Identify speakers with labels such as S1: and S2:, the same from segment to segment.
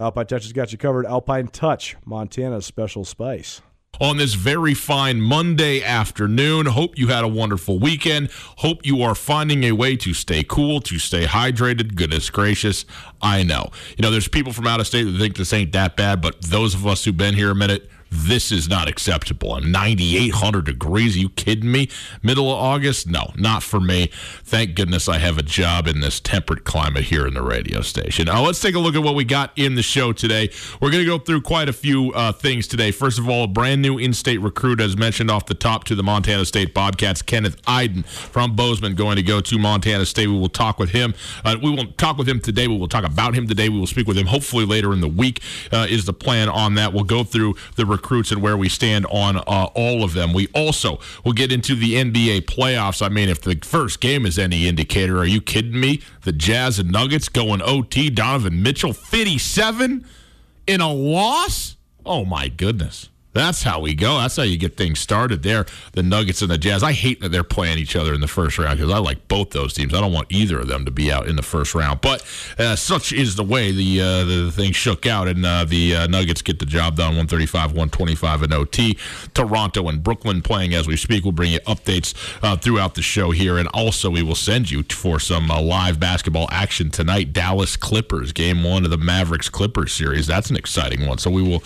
S1: Alpine Touch has got you covered. Alpine Touch, Montana's special spice.
S2: on this very fine Monday afternoon. Hope you had a wonderful weekend. Hope you are finding a way to stay cool, to stay hydrated. Goodness gracious, I know. You know, there's people from out of state that think this ain't that bad, but those of us who've been here a minute, this is not acceptable. I'm 9,800 degrees. Are you kidding me? Middle of August? No, not for me. Thank goodness I have a job in this temperate climate here in the radio station. Now, let's take a look at what we got in the show today. We're going to go through quite a few uh, things today. First of all, a brand new in state recruit, as mentioned off the top to the Montana State Bobcats, Kenneth Eiden from Bozeman, going to go to Montana State. We will talk with him. Uh, we will talk with him today. We will talk about him today. We will speak with him hopefully later in the week, uh, is the plan on that. We'll go through the recruits and where we stand on uh, all of them. We also will get into the NBA playoffs. I mean, if the first game is any indicator, are you kidding me? The Jazz and Nuggets going OT. Donovan Mitchell, 57 in a loss? Oh, my goodness. That's how we go. That's how you get things started there. The Nuggets and the Jazz. I hate that they're playing each other in the first round because I like both those teams. I don't want either of them to be out in the first round. But uh, such is the way the uh, the thing shook out, and uh, the uh, Nuggets get the job done 135 125 in OT. Toronto and Brooklyn playing as we speak. We'll bring you updates uh, throughout the show here. And also, we will send you for some uh, live basketball action tonight. Dallas Clippers, game one of the Mavericks Clippers series. That's an exciting one. So we will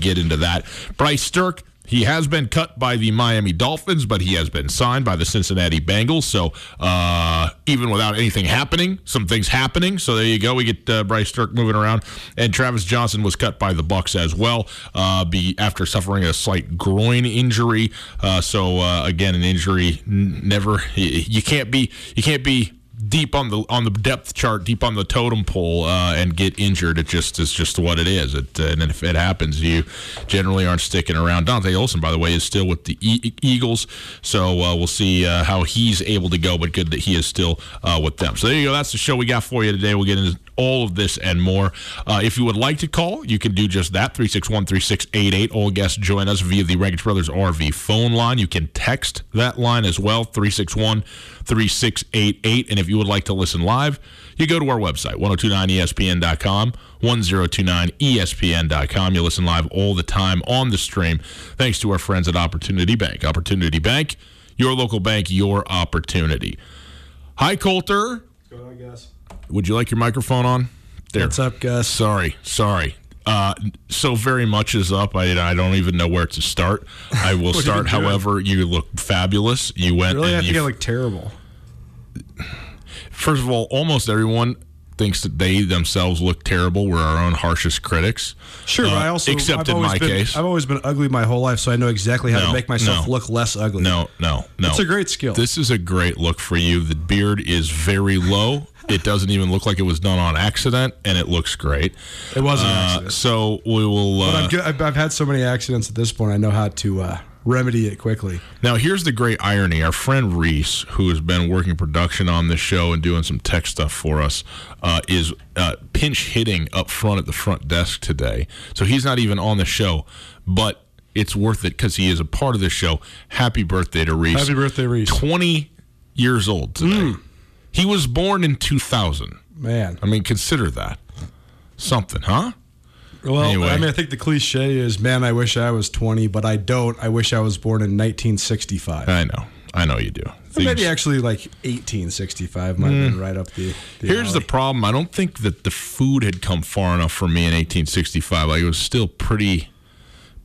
S2: get into that. Bryce Sterk. he has been cut by the Miami Dolphins, but he has been signed by the Cincinnati Bengals. So uh, even without anything happening, some things happening. So there you go. We get uh, Bryce Sterk moving around, and Travis Jonsen was cut by the Bucks as well, uh, be after suffering a slight groin injury. Uh, so uh, again, an injury never you can't be you can't be deep on the on the depth chart, deep on the totem pole, uh, and get injured. It just is just what it is. It, uh, and if it happens, you generally aren't sticking around. Dante Olson, by the way, is still with the e- Eagles, so uh, we'll see uh, how he's able to go. But good that he is still uh, with them. So there you go. That's the show we got for you today. We'll get into all of this and more. Uh, if you would like to call, you can do just that 361 3688. All guests join us via the Rankage Brothers RV phone line. You can text that line as well 361 3688. And if you would like to listen live, you go to our website 1029ESPN.com, 1029ESPN.com. You listen live all the time on the stream thanks to our friends at Opportunity Bank. Opportunity Bank, your local bank, your opportunity. Hi, Colter.
S1: Go on, guys.
S2: Would you like your microphone on? There.
S1: What's up, Gus?
S2: Sorry, sorry. Uh, so very much is up. I, I don't even know where to start. I will
S1: have you
S2: start. However, you look fabulous. You went.
S1: Really, I think
S2: you,
S1: I look terrible.
S2: first of all, almost everyone thinks that they themselves look terrible. We're our own harshest critics.
S1: Sure,
S2: Uh,
S1: I also
S2: except
S1: I've
S2: in my
S1: been,
S2: case.
S1: I've always been ugly my whole life, so I know exactly how
S2: No,
S1: to make myself
S2: no.
S1: look less ugly.
S2: No, no, no.
S1: It's a great skill.
S2: This is a great look for you. The beard is very low. It doesn't even look like it was done on accident, and it looks great.
S1: It wasn't.
S2: Uh,
S1: accident.
S2: so we will.
S1: but
S2: Uh.
S1: I've, I've had so many accidents at this point. I know how to uh, remedy it quickly.
S2: Now, here's the great irony. Our friend Reese, who has been working production on this show and doing some tech stuff for us, uh, is uh, pinch hitting up front at the front desk today. So he's not even on the show, but it's worth it because he is a part of the show. Happy birthday to Reese.
S1: Happy birthday, Reese.
S2: 20 years old today. He was born in 2000.
S1: Man.
S2: I mean, consider that. Something, huh?
S1: Well,
S2: Anyway.
S1: I mean, I think the cliche is, man, I wish I was 20, but I don't. I wish I was born in 1965.
S2: I know. I know you do.
S1: Or maybe actually like 1865 might have been hmm. right up the. the
S2: Here's the problem. I don't think that the food had come far enough for me in 1865. Like it was still pretty,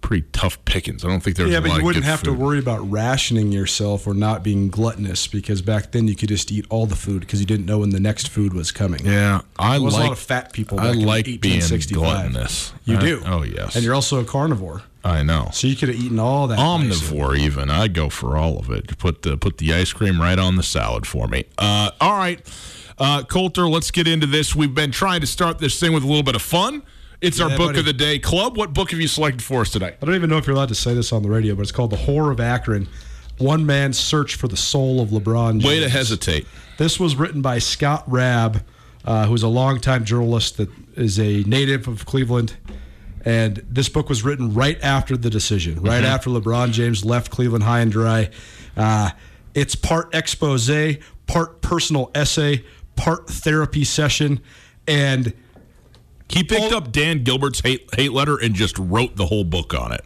S2: pretty tough pickings. I don't think there was
S1: Yeah, but you wouldn't have to worry about rationing yourself or not being gluttonous because back then you could just eat all the food because you didn't know when the next food was coming.
S2: Yeah, I
S1: was a
S2: like.
S1: lot of fat people.
S2: I like
S1: in
S2: being
S1: 1865.
S2: gluttonous.
S1: You
S2: I-
S1: do.
S2: oh yes.
S1: And you're also a carnivore,
S2: I know.
S1: so you could have eaten all that. nice food.
S2: Omnivore, even I'd go for all of it. Put the put the ice cream right on the salad for me. Uh, all right, uh, Colter, let's get into this. We've been trying to start this thing with a little bit of fun. It's our book
S1: buddy.
S2: of the day club. What book have you selected for us today?
S1: I don't even know if you're allowed to say this on the radio, but it's called "The Whore of Akron." One man's search for the soul of LeBron. James.
S2: Way to hesitate.
S1: This was written by Scott Raab, uh, who's a longtime journalist that is a native of Cleveland. And this book was written right after the decision, right after LeBron James left Cleveland high and dry. Uh, it's part expose, part personal essay, part therapy session, and
S2: He picked up Dan Gilbert's hate hate letter and just wrote the whole book on it.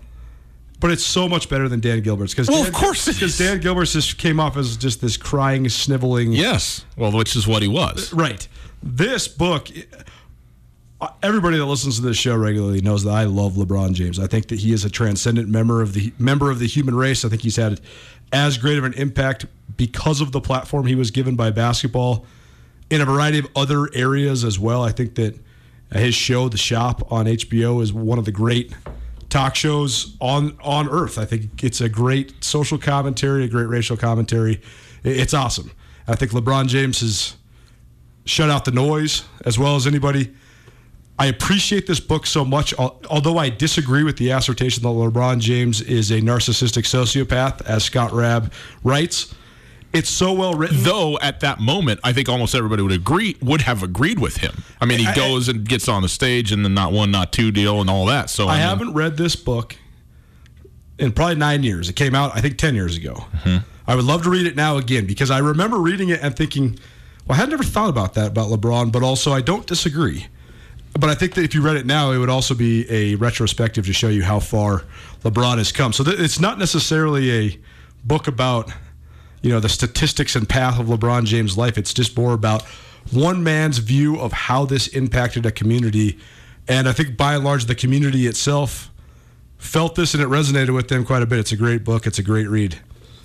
S1: but it's so much better than Dan Gilbert's because
S2: Well, of course
S1: because. Dan Gilbert's just came off as just this crying, sniveling.
S2: Yes. Well, which is what he was.
S1: Right. This book, uh, everybody that listens to this show regularly knows that I love LeBron James. I think that he is a transcendent member of the member of the human race. I think he's had as great of an impact because of the platform he was given by basketball in a variety of other areas as well. I think that his show, The Shop on HBO, is one of the great talk shows on on earth. I think it's a great social commentary, a great racial commentary. It's awesome. I think LeBron James has shut out the noise as well as anybody. I appreciate this book so much, although I disagree with the assertion that LeBron James is a narcissistic sociopath, as Scott Raab writes. It's so well written.
S2: Though at that moment, I think almost everybody would agree would have agreed with him. I mean, he
S1: I-
S2: goes and gets on the stage and the not one, not two deal and all that. So
S1: I
S2: mean,
S1: haven't read this book in probably nine years. It came out, I think, 10 years ago. Mm-hmm. I would love to read it now again because I remember reading it and thinking, well, I had never thought about that about LeBron, but also I don't disagree. But I think that if you read it now, it would also be a retrospective to show you how far LeBron has come. So th- it's not necessarily a book about, you know, the statistics and path of LeBron James' life. It's just more about one man's view of how this impacted a community. And I think by and large, the community itself felt this and it resonated with them quite a bit. It's a great book. It's a great read.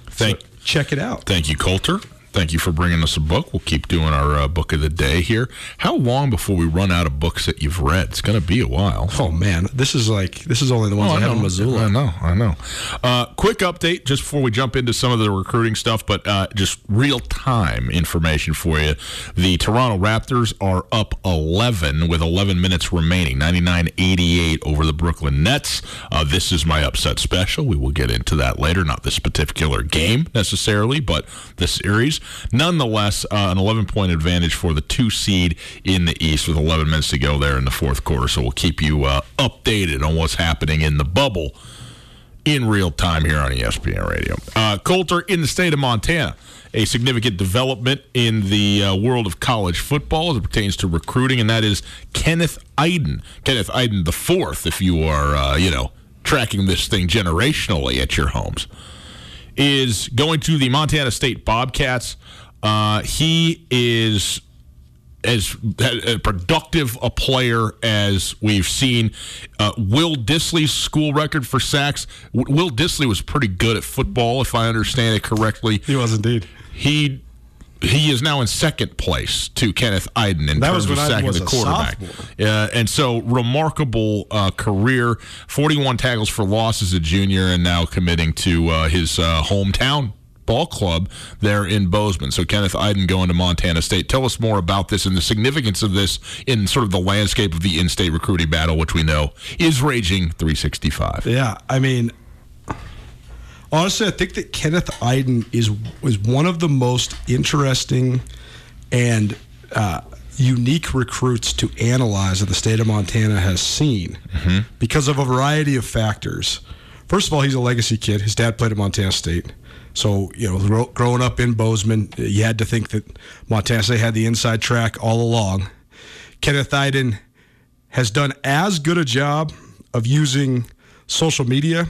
S2: Thank,
S1: so check it out.
S2: Thank you, Colter. Thank you for bringing us a book. We'll keep doing our uh, book of the day here. How long before we run out of books that you've read? It's going to be a while.
S1: Oh man, this is like this is only the ones
S2: Oh,
S1: I, have in Missoula.
S2: I know, I know. Uh, quick update just before we jump into some of the recruiting stuff, but uh, just real time information for you. The Toronto Raptors are up 11 with 11 minutes remaining, 99 88 over the Brooklyn Nets. Uh, this is my upset special. We will get into that later. Not this particular game necessarily, but the series. Nonetheless, uh, an 11 point advantage for the two seed in the East with 11 minutes to go there in the fourth quarter. So we'll keep you uh, updated on what's happening in the bubble in real time here on ESPN Radio. Uh, Colter in the state of Montana. A significant development in the uh, world of college football as it pertains to recruiting, and that is Kenneth Eiden. Kenneth Eiden the fourth, if you are, uh, you know, tracking this thing generationally at your homes, is going to the Montana State Bobcats. Uh, he is as productive a player as we've seen. Uh, Will Dissly's school record for sacks. Will Dissly was pretty good at football, if I understand it correctly.
S1: He was indeed.
S2: He he is now in second place to Kenneth Eiden in
S1: That
S2: terms of sacking the quarterback. Uh, and so remarkable uh, career, 41 tackles for loss as a junior, and now committing to uh, his uh, hometown ball club there in Bozeman. So Kenneth Eiden going to Montana State. Tell us more about this and the significance of this in sort of the landscape of the in-state recruiting battle, which we know is raging 365.
S1: Yeah, I mean, honestly, I think that Kenneth Eiden is was one of the most interesting and uh, unique recruits to analyze that the state of Montana has seen because of a variety of factors. First of all, he's a legacy kid. His dad played at Montana State. So, you know, gro- growing up in Bozeman, you had to think that Montana State had the inside track all along. Kenneth Eiden has done as good a job of using social media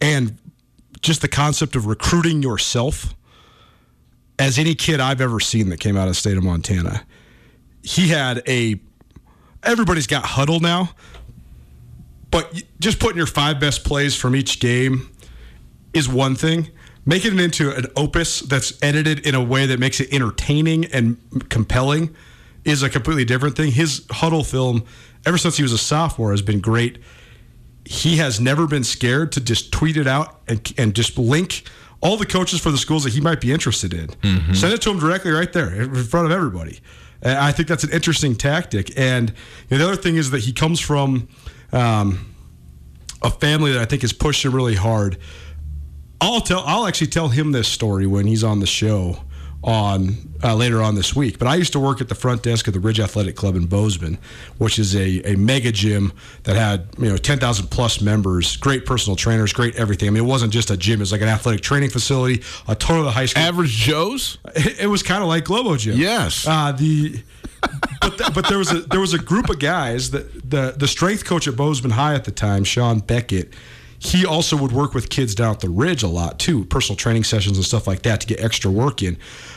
S1: and just the concept of recruiting yourself as any kid I've ever seen that came out of the state of Montana. He had a everybody's got Hudl now, but just putting your five best plays from each game is one thing. Making it into an opus that's edited in a way that makes it entertaining and compelling is a completely different thing. His Hudl film, ever since he was a sophomore, has been great. He has never been scared to just tweet it out and, and just link all the coaches for the schools that he might be interested in. Send it to him directly right there in front of everybody. And I think that's an interesting tactic. And you know, the other thing is that he comes from um, a family that I think has pushed him really hard. I'll tell. I'll actually tell him this story when he's on the show on uh, later on this week. But I used to work at the front desk of the Ridge Athletic Club in Bozeman, which is a, a mega gym that had you know ten thousand plus members, great personal trainers, great everything. I mean, it wasn't just a gym; it was like an athletic training facility, a ton of the high school.
S2: Average Joe's?
S1: It, it was kind of like Globo Gym.
S2: Yes.
S1: Uh, the but th- but there was a there was a group of guys that the the strength coach at Bozeman High at the time, Sean Beckett. He also would work with kids down at the Ridge a lot too, personal training sessions and stuff like that to get extra work in.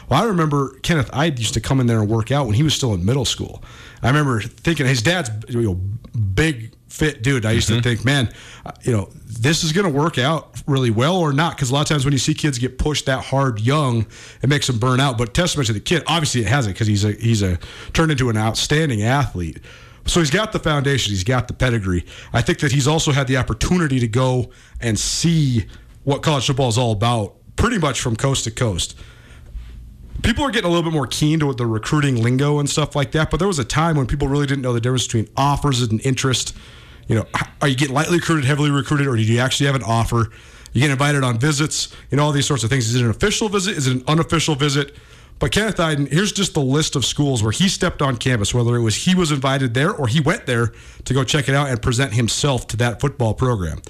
S1: Well, I remember Kenneth I used to come in there and work out when he was still in middle school. I remember thinking his dad's you know big fit dude. I used to think, man, uh, you know, this is going to work out really well or not. Because a lot of times when you see kids get pushed that hard young, it makes them burn out. But testament to the kid, obviously it hasn't because he's a he's a turned into an outstanding athlete. So he's got the foundation, he's got the pedigree. I think that he's also had the opportunity to go and see what college football is all about, pretty much from coast to coast people are getting a little bit more keen to the recruiting lingo and stuff like that. But there was a time when people really didn't know the difference between offers and interest. You know, are you getting lightly recruited, heavily recruited, or do you actually have an offer? You get invited on visits, you know, all these sorts of things. Is it an official visit? Is it an unofficial visit? But Kenneth Eiden, here's just the list of schools where he stepped on campus, whether it was he was invited there or he went there to go check it out and present himself to that football program.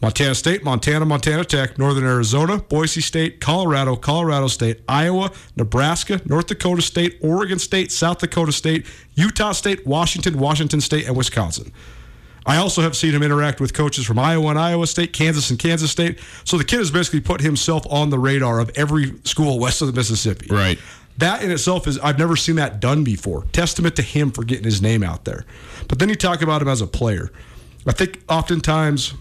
S1: Montana State, Montana, Montana Tech, Northern Arizona, Boise State, Colorado, Colorado State, Iowa, Nebraska, North Dakota State, Oregon State, South Dakota State, Utah State, Washington, Washington State, and Wisconsin. I also have seen him interact with coaches from Iowa and Iowa State, Kansas and Kansas State. So the kid has basically put himself on the radar of every school west of the Mississippi.
S2: Right.
S1: That in itself is I've never seen that done before. Testament to him for getting his name out there. But then you talk about him as a player. I think oftentimes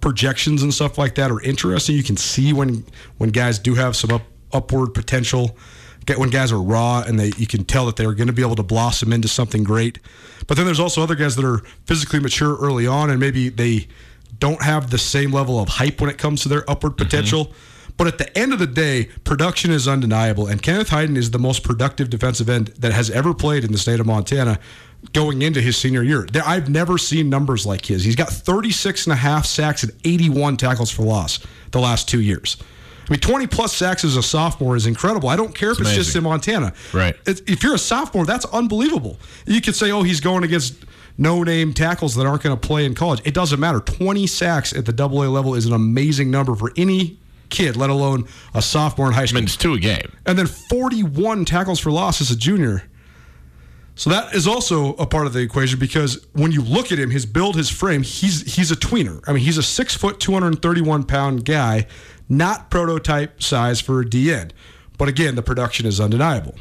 S1: projections and stuff like that are interesting. You can see when when guys do have some up, upward potential. Get when guys are raw and they you can tell that they're going to be able to blossom into something great. But then there's also other guys that are physically mature early on and maybe they don't have the same level of hype when it comes to their upward potential. Mm-hmm. But at the end of the day, production is undeniable, and Kenneth Eiden is the most productive defensive end that has ever played in the state of Montana going into his senior year. I've never seen numbers like his. He's got 36 and a half sacks and 81 tackles for loss the last two years. I mean, 20 plus sacks as a sophomore is incredible. I don't care it's if it's amazing. just in Montana.
S2: Right.
S1: If you're a sophomore, that's unbelievable. You could say, oh, he's going against no name tackles that aren't going to play in college. It doesn't matter. 20 sacks at the double A level is an amazing number for any kid, let alone a sophomore in high school.
S2: I mean, it's two a game.
S1: And then 41 tackles for loss as a junior. So that is also a part of the equation because when you look at him, his build, his frame, he's he's a tweener. I mean, he's a six foot, 231 pound guy not prototype size for a D end. But again, the production is undeniable.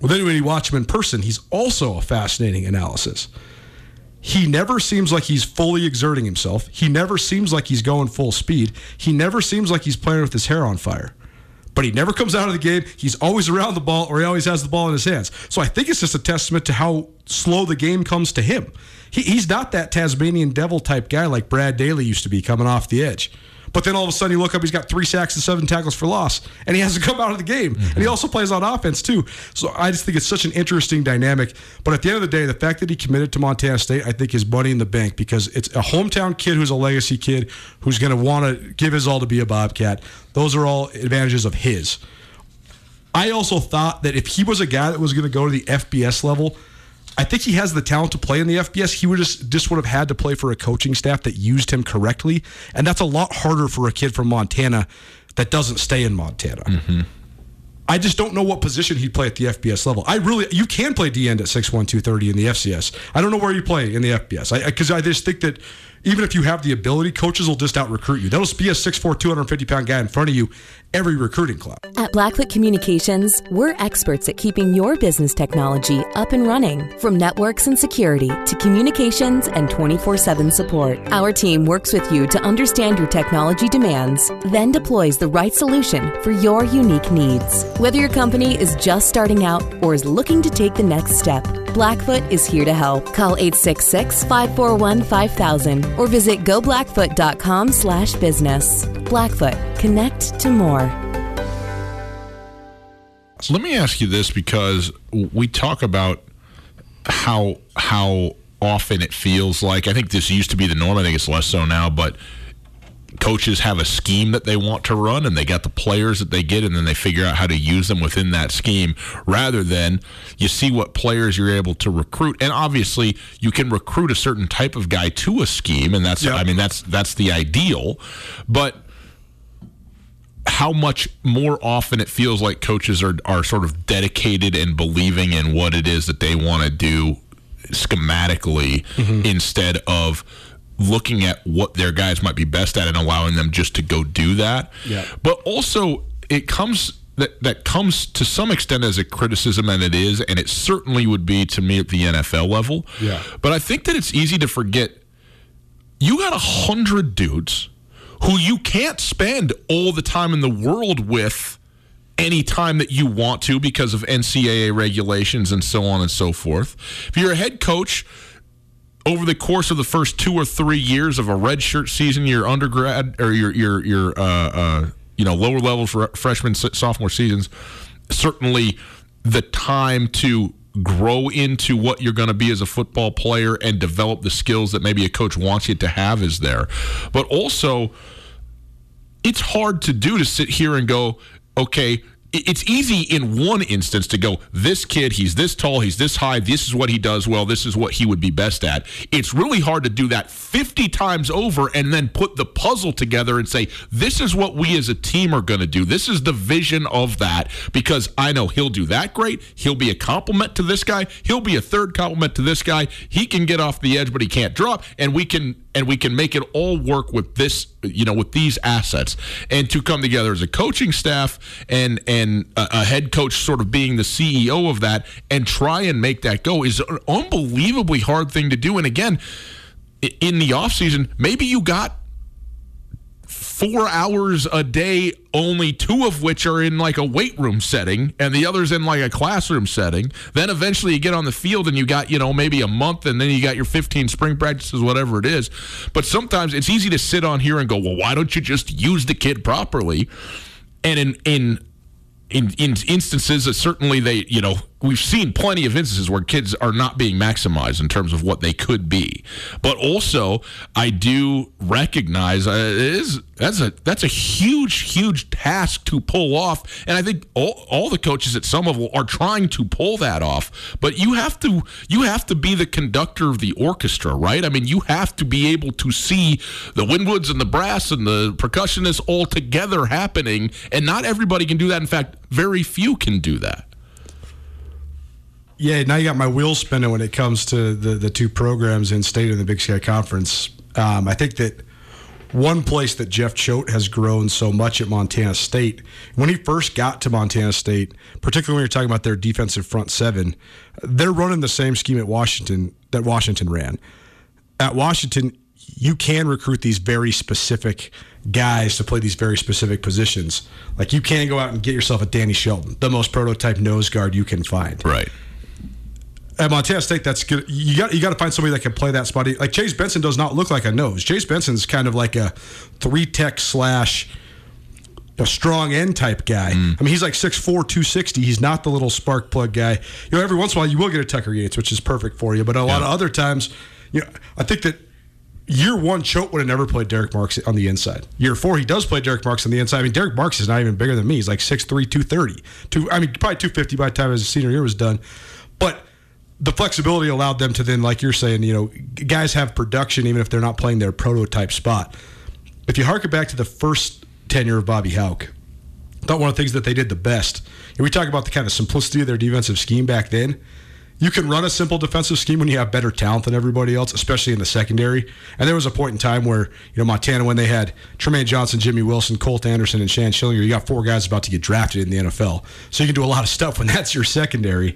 S1: Well, then when you watch him in person, he's also a fascinating analysis. He never seems like he's fully exerting himself. He never seems like he's going full speed. He never seems like he's playing with his hair on fire. But he never comes out of the game. He's always around the ball or he always has the ball in his hands. So I think it's just a testament to how slow the game comes to him. He, he's not that Tasmanian devil type guy like Brad Daly used to be coming off the edge. But then all of a sudden you look up, he's got three sacks and seven tackles for loss, and he hasn't come out of the game. Mm-hmm. And he also plays on offense too. So I just think it's such an interesting dynamic. But at the end of the day, the fact that he committed to Montana State, I think, is money in the bank because it's a hometown kid who's a legacy kid who's going to want to give his all to be a Bobcat. Those are all advantages of his. I also thought that if he was a guy that was going to go to the FBS level, I think he has the talent to play in the FBS. He would just just would have had to play for a coaching staff that used him correctly, and that's a lot harder for a kid from Montana that doesn't stay in Montana. Mm-hmm. I just don't know what position he'd play at the FBS level. I really, you can play D end at 6'1", 230 in the FCS. I don't know where you play in the FBS because I, I, just think that even if you have the ability, coaches will just out recruit you. That'll be a 6'4", 250 pound guy in front of you every recruiting club.
S3: At Blackfoot Communications, we're experts at keeping your business technology up and running. From networks and security to communications and 24 7 support, our team works with you to understand your technology demands, then deploys the right solution for your unique needs. Whether your company is just starting out or is looking to take the next step, Blackfoot is here to help. Call 866 541 5000 or visit goblackfoot.com slash business. Blackfoot, connect to more.
S2: So let me ask you this because we talk about how how often it feels like I think this used to be the norm. I think it's less so now, but coaches have a scheme that they want to run and they got the players that they get and then they figure out how to use them within that scheme rather than you see what players you're able to recruit and obviously you can recruit a certain type of guy to a scheme and that's yep. I mean that's that's the ideal but how much more often it feels like coaches are are sort of dedicated and believing in what it is that they want to do schematically mm-hmm. instead of looking at what their guys might be best at and allowing them just to go do that.
S1: Yeah.
S2: But also it comes that that comes to some extent as a criticism and it is and it certainly would be to me at the NFL level.
S1: Yeah.
S2: But I think that it's easy to forget you got a hundred dudes who you can't spend all the time in the world with any time that you want to because of NCAA regulations and so on and so forth. If you're a head coach over the course of the first two or three years of a redshirt season, your undergrad or your your your uh, uh, you know lower level freshman sophomore seasons, certainly the time to grow into what you're going to be as a football player and develop the skills that maybe a coach wants you to have is there, but also it's hard to do to sit here and go, okay, it's easy in one instance to go, this kid, he's this tall, he's this high, this is what he does well, this is what he would be best at. It's really hard to do that 50 times over and then put the puzzle together and say, this is what we as a team are going to do. This is the vision of that because I know he'll do that great. He'll be a compliment to this guy. He'll be a third compliment to this guy. He can get off the edge, but he can't drop. And we can and we can make it all work with this, you know, with these assets, and to come together as a coaching staff and and a, a head coach sort of being the CEO of that and try and make that go is an unbelievably hard thing to do. And again, in the offseason, maybe you got four hours a day, only two of which are in like a weight room setting, and the others in like a classroom setting. Then eventually you get on the field and you got you know maybe a month, and then you got your 15 spring practices, whatever it is. But sometimes it's easy to sit on here and go, well, why don't you just use the kid properly? And in in in, in instances certainly they, you know, we've seen plenty of instances where kids are not being maximized in terms of what they could be. But also, I do recognize uh, is that's a that's a huge huge task to pull off, and I think all, all the coaches at Summerville are trying to pull that off. But you have to you have to be the conductor of the orchestra, right? I mean, you have to be able to see the Winwoods and the brass and the percussionists all together happening, and not everybody can do that. In fact, very few can do that.
S1: Yeah, now you got my wheels spinning when it comes to the, the two programs in state in the Big Sky Conference. Um, I think that one place that Jeff Choate has grown so much at Montana State, when he first got to Montana State, particularly when you're talking about their defensive front seven, they're running the same scheme at Washington that Washington ran. At Washington, you can recruit these very specific guys to play these very specific positions. Like you can go out and get yourself a Danny Shelton, the most prototype nose guard you can find.
S2: Right
S1: at Montana State, that's good. You got you got to find somebody that can play that spot. Like Chase Benson does not look like a nose. Chase Benson's kind of like a three tech slash a strong end type guy. Mm. I mean, he's like 6'4", 260. He's not the little spark plug guy. You know, every once in a while you will get a Tucker Yates, which is perfect for you. But a yeah. lot of other times, you know, I think that year one, Choate would have never played Derek Marks on the inside. Year four, he does play Derek Marks on the inside. I mean, Derek Marks is not even bigger than me. He's like 6'3", 230. Two, I mean, probably 250 by the time his senior year was done. But the flexibility allowed them to then, like you're saying, you know, guys have production even if they're not playing their prototype spot. If you harken back to the first tenure of Bobby Hauck, I thought one of the things that they did the best, and we talk about the kind of simplicity of their defensive scheme back then. You can run a simple defensive scheme when you have better talent than everybody else, especially in the secondary. And there was a point in time where, you know, Montana, when they had Trumaine Johnson, Jimmy Wilson, Colt Anderson, and Shann Schillinger, you got four guys about to get drafted in the NFL. So you can do a lot of stuff when that's your secondary.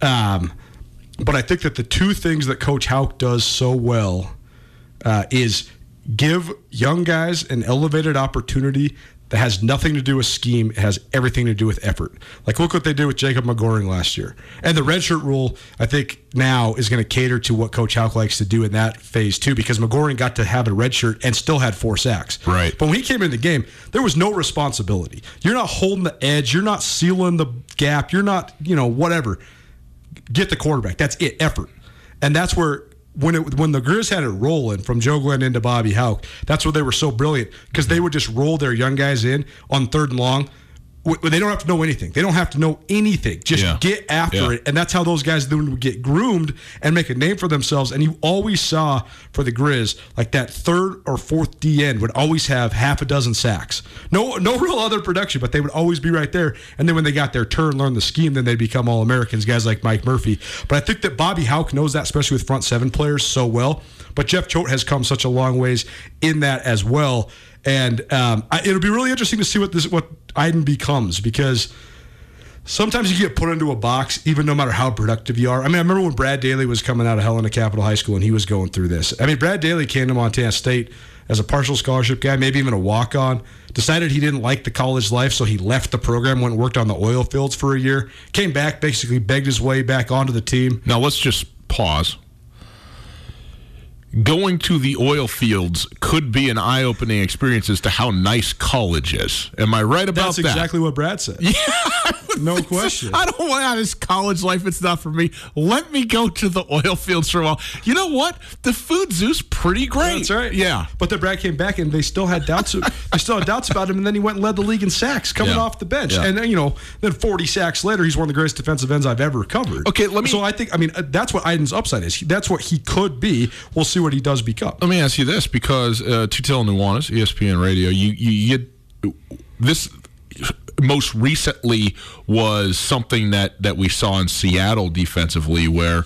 S1: Um, but I think that the two things that Coach Hauck does so well uh, is give young guys an elevated opportunity that has nothing to do with scheme. It has everything to do with effort. Like, look what they did with Jacob McGoring last year. And the redshirt rule, I think, now is going to cater to what Coach Hauck likes to do in that phase, too, because McGoring got to have a redshirt and still had four sacks.
S2: Right.
S1: But when he came in the game, there was no responsibility. You're not holding the edge. You're not sealing the gap. You're not, you know, whatever get the quarterback. That's it, effort. And that's where when it when the Grizz had it rolling from Joe Glenn into Bobby Hauck, that's where they were so brilliant because they would just roll their young guys in on third and long they don't have to know anything. They don't have to know anything. Just yeah. get after yeah. it, and that's how those guys then would get groomed and make a name for themselves. And you always saw for the Grizz like that third or fourth D end would always have half a dozen sacks. No, no real other production, but they would always be right there. And then when they got their turn, learn the scheme, then they become all Americans. Guys like Mike Murphy. But I think that Bobby Hauck knows that, especially with front seven players, so well. But Jeff Choate has come such a long ways in that as well. And um, I, it'll be really interesting to see what this what Eiden becomes because sometimes you get put into a box, even no matter how productive you are. I mean, I remember when Brad Daly was coming out of Helena Capital High School and he was going through this. I mean, Brad Daly came to Montana State as a partial scholarship guy, maybe even a walk on. Decided he didn't like the college life, so he left the program, went and worked on the oil fields for a year. Came back, basically begged his way back onto the team.
S2: Now, let's just pause going to the oil fields could be an eye-opening experience as to how nice college is. Am I right about
S1: That's
S2: that?
S1: That's exactly what Brad said.
S2: Yeah,
S1: no question.
S2: I don't want this college life. It's not for me. Let me go to the oil fields for a while. You know what? The food zoo's pretty great.
S1: That's right.
S2: Yeah,
S1: but then Brad came back and they still had doubts. they still had doubts about him, and then he went and led the league in sacks coming yeah. off the bench. Yeah. And then you know, then 40 sacks later, he's one of the greatest defensive ends I've ever covered.
S2: Okay, let me.
S1: So I think I mean uh, that's what Eiden's upside is. That's what he could be. We'll see what he does become.
S2: Let me ask you this, because uh, Colter Nuanez, ESPN Radio, you you, you this most recently was something that that we saw in Seattle defensively, where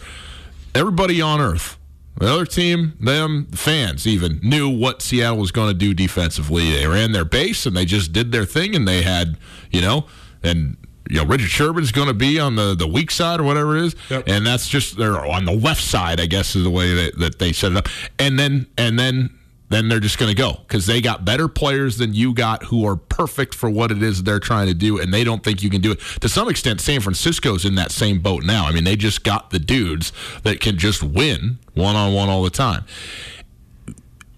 S2: everybody on earth. The other team, them fans even knew what Seattle was going to do defensively. They ran their base and they just did their thing, and they had, you know, and you know, Richard Sherman's going to be on the, the weak side or whatever it is, yep. and that's just they're on the left side, I guess, is the way that, that they set it up. And then and then then they're just going to go because they got better players than you got who are perfect for what it is they're trying to do, and they don't think you can do it. To some extent, San Francisco's in that same boat now. I mean, they just got the dudes that can just win one on one all the time.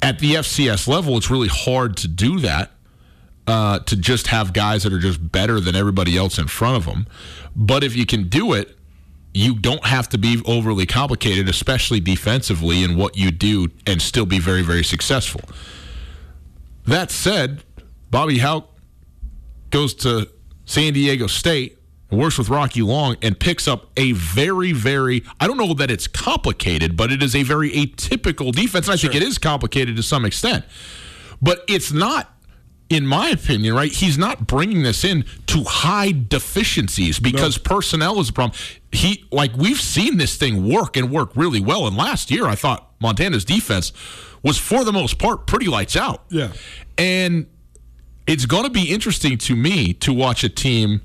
S2: At the FCS level, it's really hard to do that. Uh, to just have guys that are just better than everybody else in front of them. But if you can do it, you don't have to be overly complicated, especially defensively, in what you do and still be very, very successful. That said, Bobby Hauck goes to San Diego State and works with Rocky Long and picks up a very, very, I don't know that it's complicated, but it is a very atypical defense. And I think it is complicated to some extent. But it's not in my opinion, right, he's not bringing this in to hide deficiencies because no. personnel is a problem. He like we've seen this thing work and work really well. And last year, I thought Montana's defense was for the most part pretty lights out.
S1: Yeah,
S2: and it's going to be interesting to me to watch a team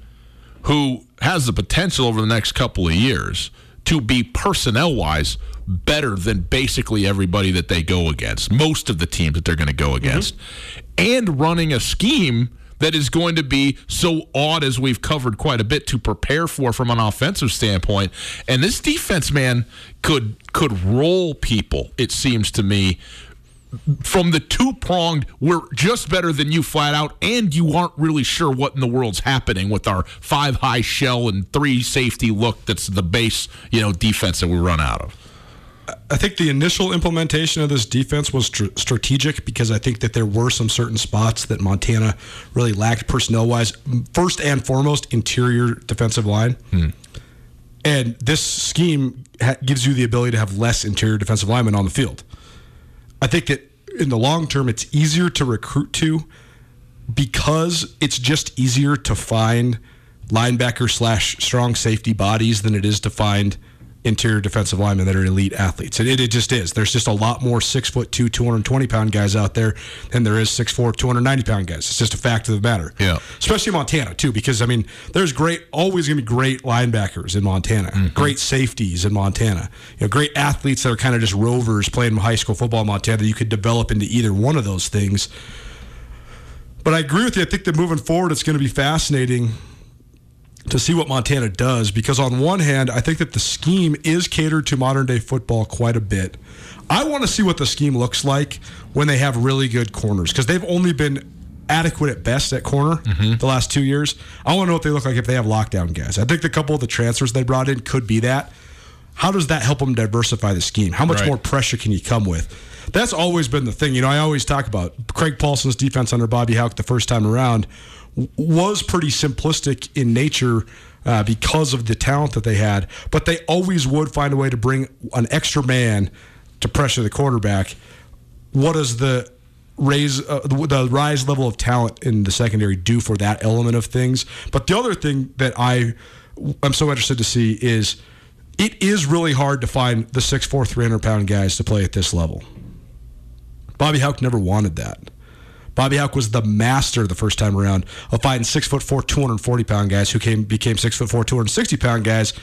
S2: who has the potential over the next couple of years to be personnel wise better than basically everybody that they go against, most of the teams that they're going to go against, mm-hmm. and running a scheme that is going to be so odd as we've covered quite a bit to prepare for from an offensive standpoint. And this defense, man, could could roll people. It seems to me from the two pronged, we're just better than you flat out, and you aren't really sure what in the world's happening with our five high shell and three safety look. That's the base, you know, defense that we run out of.
S1: I think the initial implementation of this defense was tr- strategic because I think that there were some certain spots that Montana really lacked personnel wise. First and foremost, interior defensive line. Hmm. And this scheme ha- gives you the ability to have less interior defensive linemen on the field. I think that in the long term, it's easier to recruit to because it's just easier to find linebacker slash strong safety bodies than it is to find interior defensive linemen that are elite athletes. And it, it just is. There's just a lot more six foot two, 220 pound guys out there than there is six four, 290 pound guys. It's just a fact of the matter.
S2: Yeah.
S1: Especially Montana, too, because, I mean, there's great, always going to be great linebackers in Montana, mm-hmm. great safeties in Montana, you know, great athletes that are kind of just rovers playing high school football in Montana that you could develop into either one of those things. But I agree with you. I think that moving forward, it's going to be fascinating to see what Montana does because on one hand, I think that the scheme is catered to modern day football quite a bit. I want to see what the scheme looks like when they have really good corners because they've only been adequate at best at corner mm-hmm. the last two years. I want to know what they look like if they have lockdown guys. I think the couple of the transfers they brought in could be that. How does that help them diversify the scheme? How much right. more pressure can you come with? That's always been the thing. You know, I always talk about Craig Paulson's defense under Bobby Hauck the first time around was pretty simplistic in nature uh, because of the talent that they had, but they always would find a way to bring an extra man to pressure the quarterback. What does the raise uh, the, the, rise level of talent in the secondary do for that element of things? But the other thing that I I'm so interested to see is it is really hard to find the 6'4", 300 pound guys to play at this level. Bobby Hauck never wanted that. Bobby Hauck was the master the first time around of fighting six foot four, 240 pound guys who came became six foot four, 260 pound guys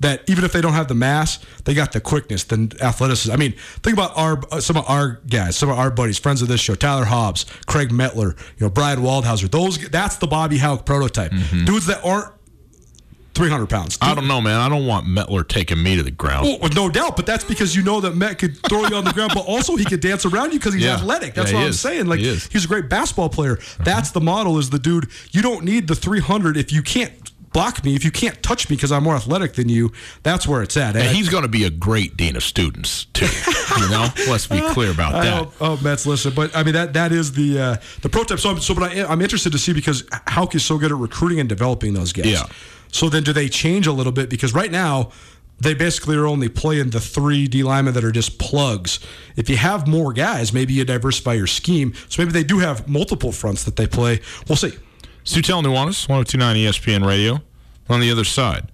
S1: that even if they don't have the mass, they got the quickness, the athleticism. I mean, think about our uh, some of our guys, some of our buddies, friends of this show, Tyler Hobbs, Craig Metler, you know, Brian Waldhauser. Those that's the Bobby Hauck prototype. Mm-hmm. Dudes that aren't 300 pounds.
S2: I don't know, man. I don't want Metler taking me to the ground.
S1: Well, no doubt, but that's because you know that Met could throw you on the ground, but also he could dance around you because he's yeah. athletic. That's yeah, what I'm is. saying. Like he he's a great basketball player. That's the model. Is the dude? You don't need the 300 if you can't block me if you can't touch me because I'm more athletic than you. That's where it's at.
S2: And he's going to be a great dean of students too. you know, let's be clear about that.
S1: Oh, Mets, listen, but I mean that that is the uh, the prototype. So, I'm, so but I, I'm interested to see because Hauck is so good at recruiting and developing those guys.
S2: Yeah.
S1: So then do they change a little bit? Because right now, they basically are only playing the three D linemen that are just plugs. If you have more guys, maybe you diversify your scheme. So maybe they do have multiple fronts that they play. We'll see.
S2: Colter Nuanez, 1029 ESPN Radio. On the other side,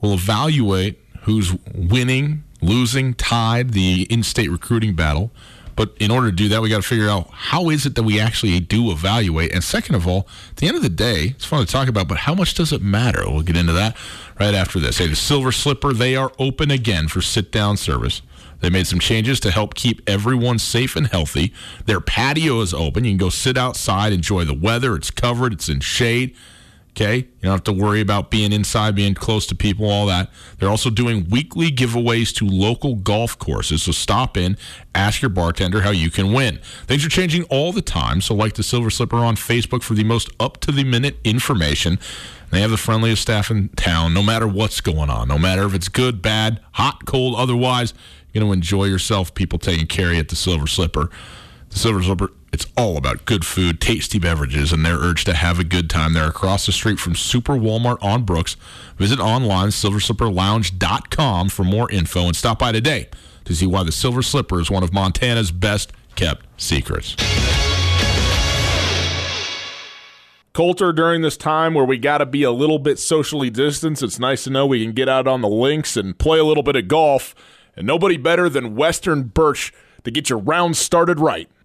S2: we'll evaluate who's winning, losing, tied the in state recruiting battle. But in order to do that, we got to figure out how is it that we actually do evaluate. And second of all, at the end of the day, it's fun to talk about, but how much does it matter? We'll get into that right after this. Hey, the Silver Slipper, they are open again for sit down service. They made some changes to help keep everyone safe and healthy. Their patio is open. You can go sit outside, enjoy the weather. It's covered, it's in shade. Okay. You don't have to worry about being inside, being close to people, all that. They're also doing weekly giveaways to local golf courses. So stop in, ask your bartender how you can win. Things are changing all the time. So, like the Silver Slipper on Facebook for the most up to the minute information. They have the friendliest staff in town, no matter what's going on, no matter if it's good, bad, hot, cold, otherwise. You're going to enjoy yourself. People taking care you at the Silver Slipper. The Silver Slipper, it's all about good food, tasty beverages, and their urge to have a good time. They're across the street from Super Walmart on Brooks. Visit online, silverslipperlounge.com for more info, and stop by today to see why the Silver Slipper is one of Montana's best kept secrets.
S4: Colter, during this time where we got to be a little bit socially distanced, it's nice to know we can get out on the links and play a little bit of golf. And nobody better than Western Birch to get your round started right.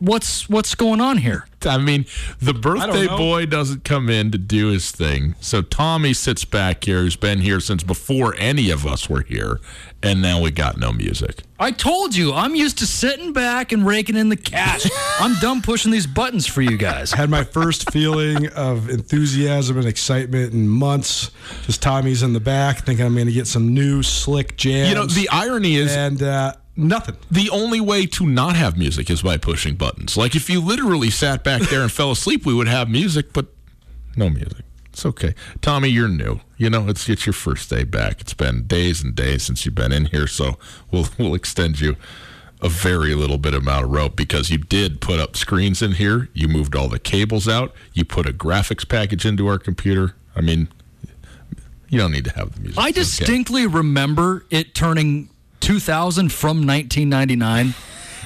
S5: What's what's going on here?
S2: I mean, the birthday boy doesn't come in to do his thing. So Tommy sits back here, who's been here since before any of us were here, and now we got no music.
S5: I told you, I'm used to sitting back and raking in the cash. I'm done pushing these buttons for you guys.
S1: Had my first feeling of enthusiasm and excitement in months. Just Tommy's in the back, thinking I'm going to get some new slick jams.
S2: You know, the irony is
S1: and uh, nothing.
S2: the only way to not have music is by pushing buttons. Like if you literally sat back there and fell asleep, we would have music, but no music. It's okay. Tommy, you're new. You know, it's it's your first day back. It's been days and days since you've been in here, so we'll we'll extend you a very little bit amount of rope because you did put up screens in here. You moved all the cables out. You put a graphics package into our computer. I mean, you don't need to have the music.
S5: I
S2: It's okay.
S5: distinctly remember it turning 2000 from 1999,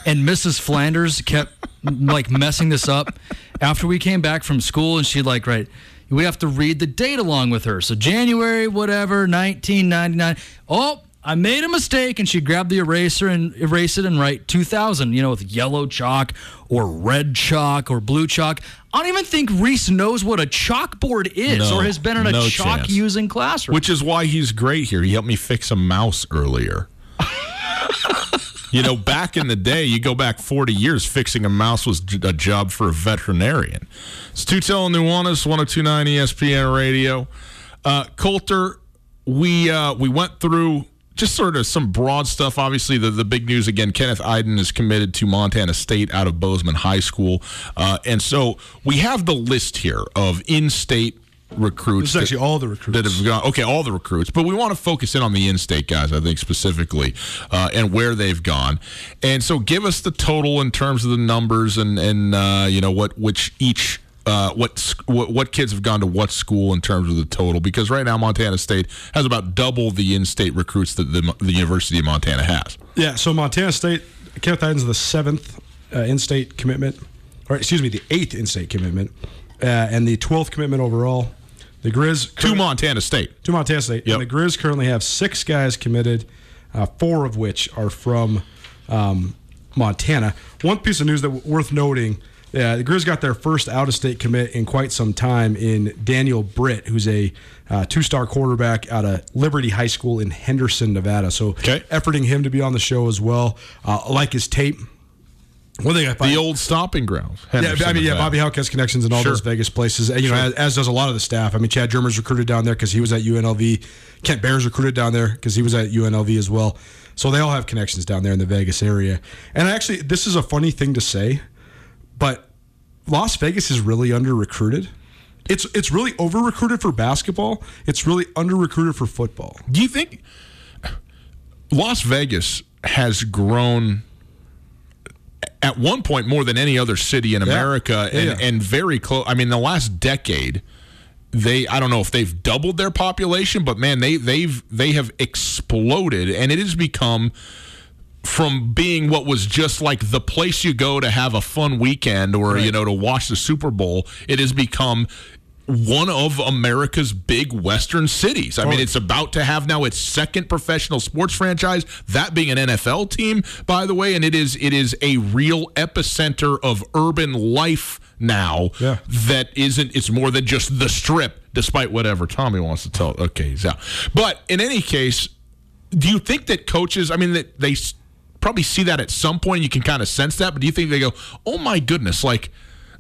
S5: and Mrs. Flanders kept like messing this up. After we came back from school, and she'd like, right, we have to read the date along with her. So January, whatever, 1999. Oh, I made a mistake, and she grabbed the eraser and erase it and write 2000. You know, with yellow chalk or red chalk or blue chalk. I don't even think Reese knows what a chalkboard is
S2: No,
S5: or has been in a
S2: no
S5: chalk
S2: chance.
S5: using classroom.
S2: Which is why he's great here. He helped me fix a mouse earlier. You know, back in the day, you go back 40 years, fixing a mouse was a job for a veterinarian. It's Tutel and Nuanez, 1029 ESPN Radio. Uh, Colter, we uh, we went through just sort of some broad stuff. Obviously, the, the big news again Kenneth Eiden is committed to Montana State out of Bozeman High School. Uh, and so we have the list here of in state recruits.
S1: Is actually all the recruits.
S2: that have gone. Okay, all the recruits, but we want to focus in on the in-state guys. I think specifically, uh, and where they've gone. And so, give us the total in terms of the numbers and and uh, you know what which each. Uh, what, what what kids have gone to what school in terms of the total? Because right now Montana State has about double the in-state recruits that the, the University of Montana has.
S1: Yeah, so Montana State, Kenneth Eiden's the seventh uh, in-state commitment, or excuse me, the eighth in-state commitment, uh, and the twelfth commitment overall. The Grizz
S2: To Montana State.
S1: to Montana State,
S2: Yep.
S1: and the Grizz currently have six guys committed, uh, four of which are from um, Montana. One piece of news that w- worth noting: uh, the Grizz got their first out-of-state commit in quite some time in Daniel Britt, who's a uh, two-star quarterback out of Liberty High School in Henderson, Nevada. So,
S2: Okay.
S1: efforting him to be on the show as well. Uh, like his tape. One thing I find
S2: the old stomping grounds.
S1: Yeah, I mean, yeah,
S2: that.
S1: Bobby Hauck has connections in all
S2: Sure.
S1: those Vegas places. You know, as, as does a lot of the staff. I mean, Chad Germer's recruited down there because he was at UNLV. Kent Baer's recruited down there because he was at UNLV as well. So they all have connections down there in the Vegas area. And actually, this is a funny thing to say, but Las Vegas is really under recruited. It's it's really over recruited for basketball. It's really under recruited for football.
S2: Do you think Las Vegas has grown at one point more than any other city in America
S1: Yeah,
S2: and,
S1: yeah.
S2: and very close? I mean, the last decade, they I don't know if they've doubled their population, but man, they they've they have exploded, and it has become from being what was just like the place you go to have a fun weekend or you know to watch the Super Bowl, it has become one of America's big western cities. I mean, it's about to have now its second professional sports franchise, that being an NFL team, by the way, and it is it is a real epicenter of urban life now
S1: Yeah.
S2: that isn't it's more than just the strip despite whatever Tommy wants to tell okay he's out but in any case do you think that coaches i mean that they probably see that at some point you can kind of sense that but do you think they go oh my goodness like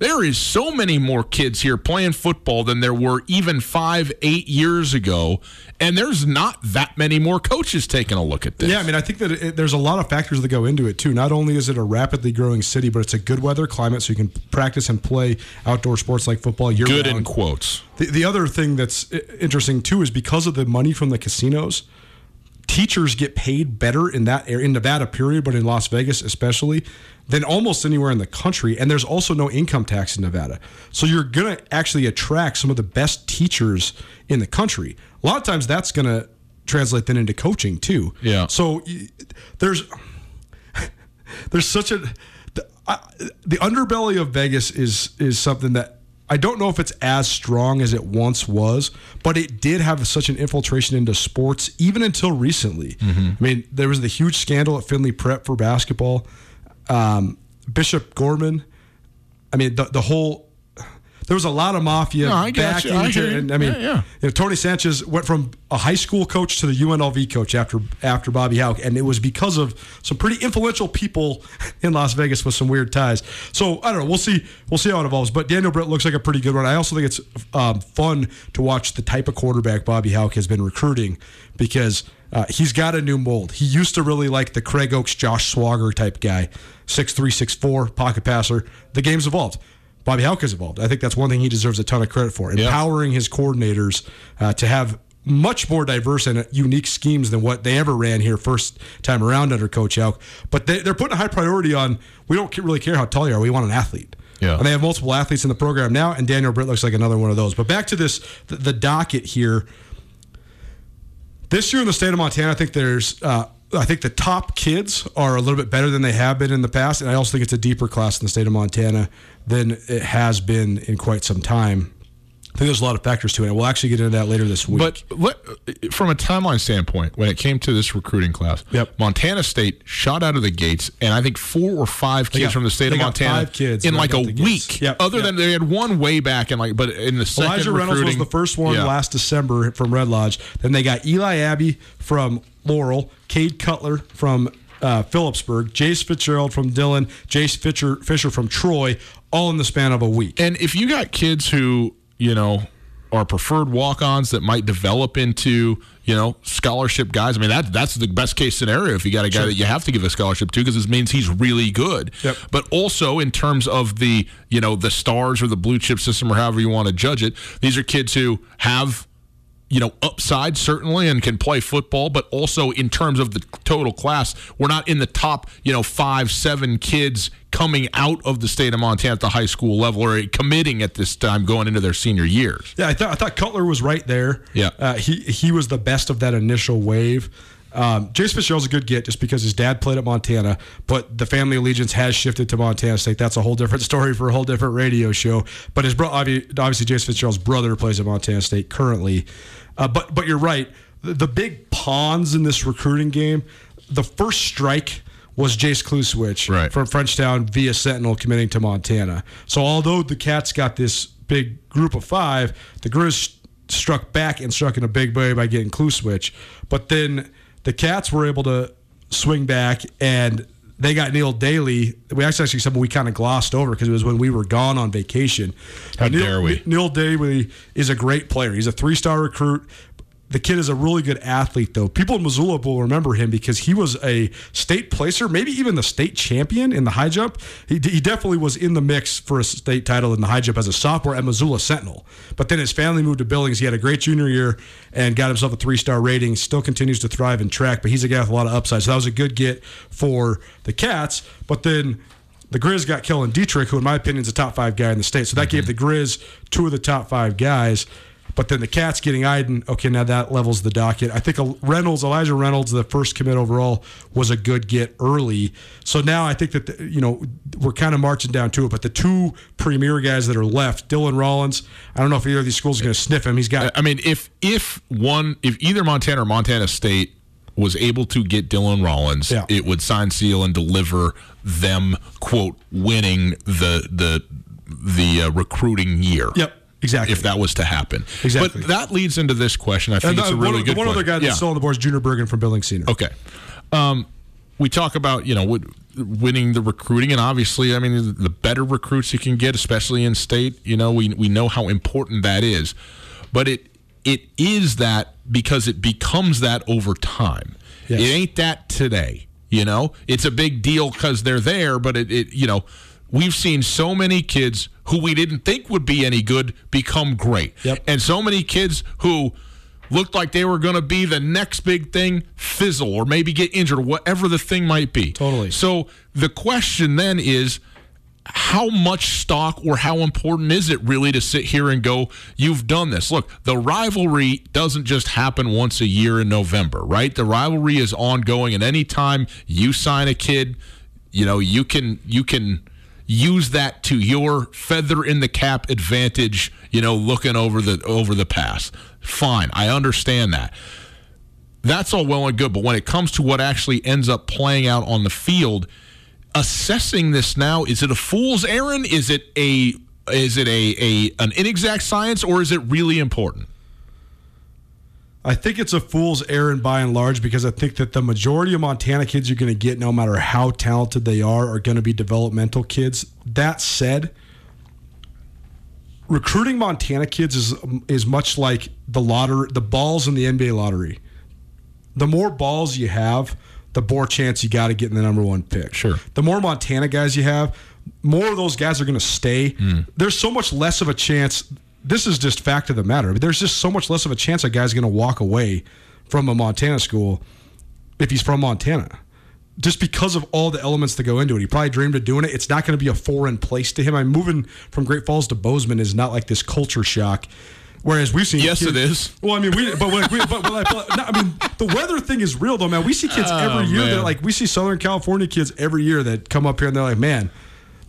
S2: there is so many more kids here playing football than there were even five eight years ago and there's not that many more coaches taking a look at this
S1: Yeah, I mean, I think that it, there's a lot of factors that go into it too. Not only is it a rapidly growing city, but it's a good weather climate, so you can practice and play outdoor sports like football year
S2: good
S1: round.
S2: in quotes
S1: The, the other thing that's interesting too is because of the money from the casinos, teachers get paid better in that area, in Nevada, period, but in Las Vegas especially, than almost anywhere in the country. And there's also no income tax in Nevada, so you're gonna actually attract some of the best teachers in the country. A lot of times, that's gonna translate then into coaching too.
S2: Yeah.
S1: So there's there's such a the, I, the underbelly of Vegas is is something that I don't know if it's as strong as it once was, but it did have such an infiltration into sports even until recently. I mean, there was the huge scandal at Findlay Prep for basketball. Um, Bishop Gorman. I mean, the the whole there was a lot of mafia
S2: No, I
S1: back
S2: you. I
S1: and I mean,
S2: Yeah, yeah.
S1: you know, Tony Sanchez went from a high school coach to the UNLV coach after after Bobby Hauck, and it was because of some pretty influential people in Las Vegas with some weird ties. So I don't know. We'll see. We'll see how it evolves. But Daniel Britt looks like a pretty good one. I also think it's um, fun to watch the type of quarterback Bobby Hauck has been recruiting because uh, he's got a new mold. He used to really like the Craig Ochs, Josh Swagger type guy, six three, six four, pocket passer. The game's evolved. Bobby Hauck has evolved. I think that's one thing he deserves a ton of credit for. Empowering his coordinators uh, to have much more diverse and unique schemes than what they ever ran here first time around under Coach Hauck. But they, they're putting a high priority on. We don't really care how tall you are. We want an athlete.
S2: Yeah.
S1: And they have multiple athletes in the program now, and Daniel Britt looks like another one of those. But back to this, the, the docket here. This year in the state of Montana, I think there's, uh, I think the top kids are a little bit better than they have been in the past, and I also think it's a deeper class in the state of Montana than it has been in quite some time. I think there's a lot of factors to it. We'll actually get into that later this week.
S2: But from a timeline standpoint, when it came to this recruiting class,
S1: Yep.
S2: Montana State shot out of the gates, and I think four or five kids
S1: got-
S2: from the state of Montana in like a
S1: out the gates.
S2: week.
S1: Yep,
S2: Other
S1: yep.
S2: than they had one way back, and like, but in the second
S1: Elijah Reynolds was the first one
S2: Yeah.
S1: last December from Red Lodge. Then they got Eli Abbey from Laurel, Cade Cutler from uh, Philipsburg, Jace Fitzgerald from Dillon, Jace Fisher, Fisher from Troy, all in the span of a week.
S2: And if you got kids who, you know, are preferred walk-ons that might develop into, you know, scholarship guys, I mean that that's the best case scenario if you got a guy that you have to give a scholarship to because it means he's really good.
S1: Yep.
S2: But also in terms of the, you know, the stars or the blue chip system or however you want to judge it, these are kids who have you know, upside certainly and can play football, but also in terms of the total class, we're not in the top, you know, five, seven kids coming out of the state of Montana at the high school level or committing at this time going into their senior years.
S1: Yeah, I thought I thought Cutler was right there.
S2: Yeah.
S1: uh, he he was the best of that initial wave. Um, Jace Fitzgerald's a good get just because his dad played at Montana, but the family allegiance has shifted to Montana State. That's a whole different story for a whole different radio show. But his bro, obviously, Jace Fitzgerald's brother plays at Montana State currently. Uh, but but you're right. The, the big pawns in this recruiting game, the first strike was Jace Klusiewicz
S2: Right.
S1: from Frenchtown via Sentinel committing to Montana. So although the Cats got this big group of five, the Grizz struck back and struck in a big way by getting Klusiewicz. But then the Cats were able to swing back and they got Neil Daly. We actually actually something we kind of glossed over because it was when we were gone on vacation.
S2: How
S1: Neil,
S2: dare we.
S1: Neil Daly is a great player. He's a three star recruit. The kid is a really good athlete, though. People in Missoula will remember him because he was a state placer, maybe even the state champion in the high jump. He, he definitely was in the mix for a state title in the high jump as a sophomore at Missoula Sentinel. But then his family moved to Billings. He had a great junior year and got himself a three star rating. Still continues to thrive in track, but he's a guy with a lot of upside. So that was a good get for the Cats. But then the Grizz got Kellen Dietrich, who in my opinion is a top five guy in the state. So that gave mm-hmm. the Grizz two of the top five guys. But then the Cats getting Eiden, okay, now that levels the docket. I think Reynolds, Elijah Reynolds, the first commit overall, was a good get early. So now I think that the, you know we're kind of marching down to it. But the two premier guys that are left, Dylan Rollins, I don't know if either of these schools are going to sniff him. He's got.
S2: I mean, if if one, if either Montana or Montana State was able to get Dylan Rollins,
S1: Yeah.
S2: it would sign, seal, and deliver them quote winning the the the uh, recruiting year.
S1: Yep, exactly.
S2: If that was to happen,
S1: Exactly.
S2: But that leads into this question. I think
S1: and
S2: it's a really
S1: one,
S2: good
S1: one other guy that's
S2: Yeah.
S1: still on the board is Junior Bergen from Billings Senior.
S2: Okay. Um, we talk about you know wi- winning the recruiting, and obviously, I mean, the better recruits you can get, especially in state, you know, we we know how important that is. But it it is that because it becomes that over time.
S1: Yes.
S2: It ain't that today. You know, it's a big deal because they're there, but it, it you know. We've seen so many kids who we didn't think would be any good become great.
S1: Yep.
S2: And so many kids who looked like they were going to be the next big thing fizzle or maybe get injured or whatever the thing might be.
S1: Totally.
S2: So the question then is how much stock or how important is it really to sit here and go, you've done this? Look, the rivalry doesn't just happen once a year in November, right? The rivalry is ongoing, and anytime you sign a kid, you know, you can you can use that to your feather in the cap advantage, you know, looking over the over the pass. Fine, I understand that that's all well and good, but when it comes to what actually ends up playing out on the field, assessing this now, is it a fool's errand? Is it a is it a, a an inexact science or is it really important?
S1: I think it's a fool's errand by and large because I think that the majority of Montana kids you're going to get, no matter how talented they are, are going to be developmental kids. That said, recruiting Montana kids is is much like the lottery, the balls in the NBA lottery. The more balls you have, the more chance you got to get in the number one pick.
S2: Sure.
S1: The more Montana guys you have, more of those guys are going to stay. Hmm. There's so much less of a chance. This is just fact of the matter. There's just so much less of a chance a guy's going to walk away from a Montana school if he's from Montana. Just because of all the elements that go into it. He probably dreamed of doing it. It's not going to be a foreign place to him. I'm moving from Great Falls to Bozeman is not like this culture shock. Whereas we've seen
S2: Yes,
S1: kids-
S2: it is.
S1: Well, I mean, we but like we, but, but, but no, I mean, the weather thing is real though, man. We see kids oh, every year
S2: Oh, man.
S1: that like we see Southern California kids every year that come up here and they're like, man,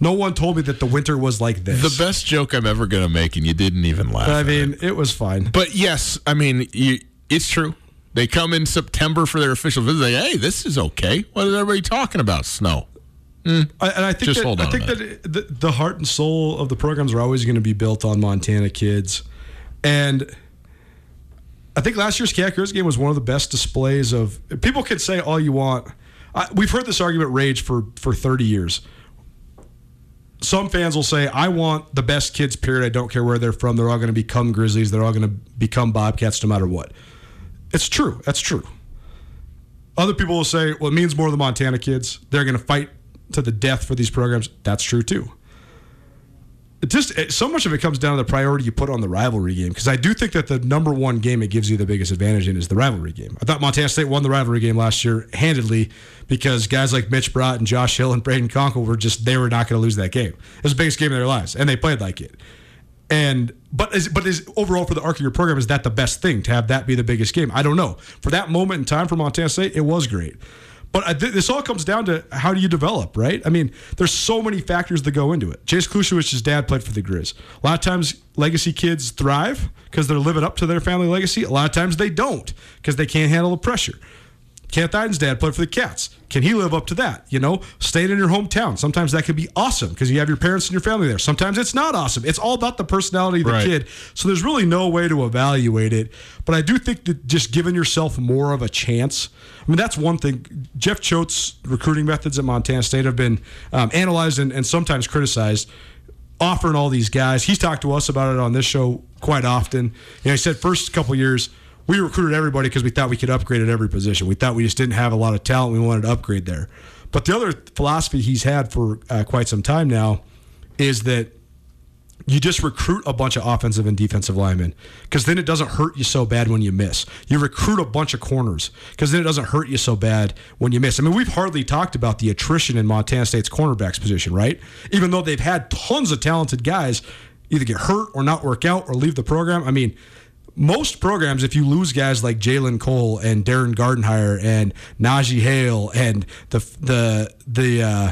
S1: no one told me that the winter was like this.
S2: The best joke I'm ever going to make, and you didn't even laugh.
S1: I mean,
S2: it.
S1: it was fine.
S2: but yes, I mean, you, it's true. They come in September for their official visit. They, hey, this is okay. What is everybody talking about? Snow. Hmm.
S1: I, and I think
S2: Just
S1: that,
S2: hold
S1: I think that it- the, the heart and soul of the programs are always going to be built on Montana kids, and I think last year's Cat game was one of the best displays of. People can say all you want. I, we've heard this argument rage for for thirty years. Some fans will say, "I want the best kids." Period. I don't care where they're from. They're all going to become Grizzlies. They're all going to become Bobcats, no matter what. It's true. That's true. Other people will say, well, it means more to the Montana kids. They're going to fight to the death for these programs. That's true too. Just so much of it comes down to the priority you put on the rivalry game. Because I do think that the number one game it gives you the biggest advantage in is the rivalry game. I thought Montana State won the rivalry game last year handedly because guys like Mitch Brott and Josh Hill and Brayden Konkol were just they were not going to lose that game. It was the biggest game of their lives, and they played like it. And but is but is overall for the arc of your program is that the best thing to have that be the biggest game? I don't know. For that moment in time for Montana State, it was great. But th- this all comes down to how do you develop, right? I mean, there's so many factors that go into it. Chase Klusiewicz's dad played for the Grizz. A lot of times, legacy kids thrive because they're living up to their family legacy. A lot of times, they don't because they can't handle the pressure. Kenneth Eiden's dad played for the Cats. Can he live up to that? You know, staying in your hometown. Sometimes that could be awesome because you have your parents and your family there. Sometimes it's not awesome. It's all about the personality of the
S2: Right.
S1: kid. So there's really no way to evaluate it. But I do think that just giving yourself more of a chance. I mean, that's one thing. Jeff Choate's recruiting methods at Montana State have been um, analyzed and, and sometimes criticized. Offering all these guys, he's talked to us about it on this show quite often. You know, he said first couple years we recruited everybody because we thought we could upgrade at every position. We thought we just didn't have a lot of talent. We wanted to upgrade there. But the other philosophy he's had for uh, quite some time now is that you just recruit a bunch of offensive and defensive linemen because then it doesn't hurt you so bad when you miss. You recruit a bunch of corners because then it doesn't hurt you so bad when you miss. I mean, we've hardly talked about the attrition in Montana State's cornerbacks position, right? Even though they've had tons of talented guys either get hurt or not work out or leave the program. I mean, most programs, if you lose guys like Jalen Cole and Darren Gardenhire and Najee Hale and the the the uh,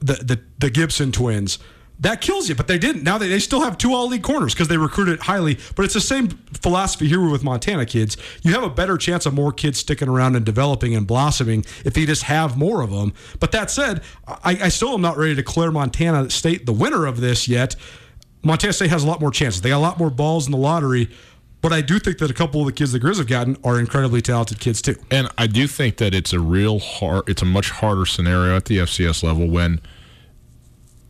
S1: the, the the Gibson twins. That kills you, but they didn't. Now they, they still have two all league corners because they recruited highly. But it's the same philosophy here with Montana kids. You have a better chance of more kids sticking around and developing and blossoming if you just have more of them. But that said, I, I still am not ready to declare Montana State the winner of this yet. Montana State has a lot more chances. They got a lot more balls in the lottery. But I do think that a couple of the kids the Grizz have gotten are incredibly talented kids too.
S2: And I do think that it's a real hard, it's a much harder scenario at the FCS level when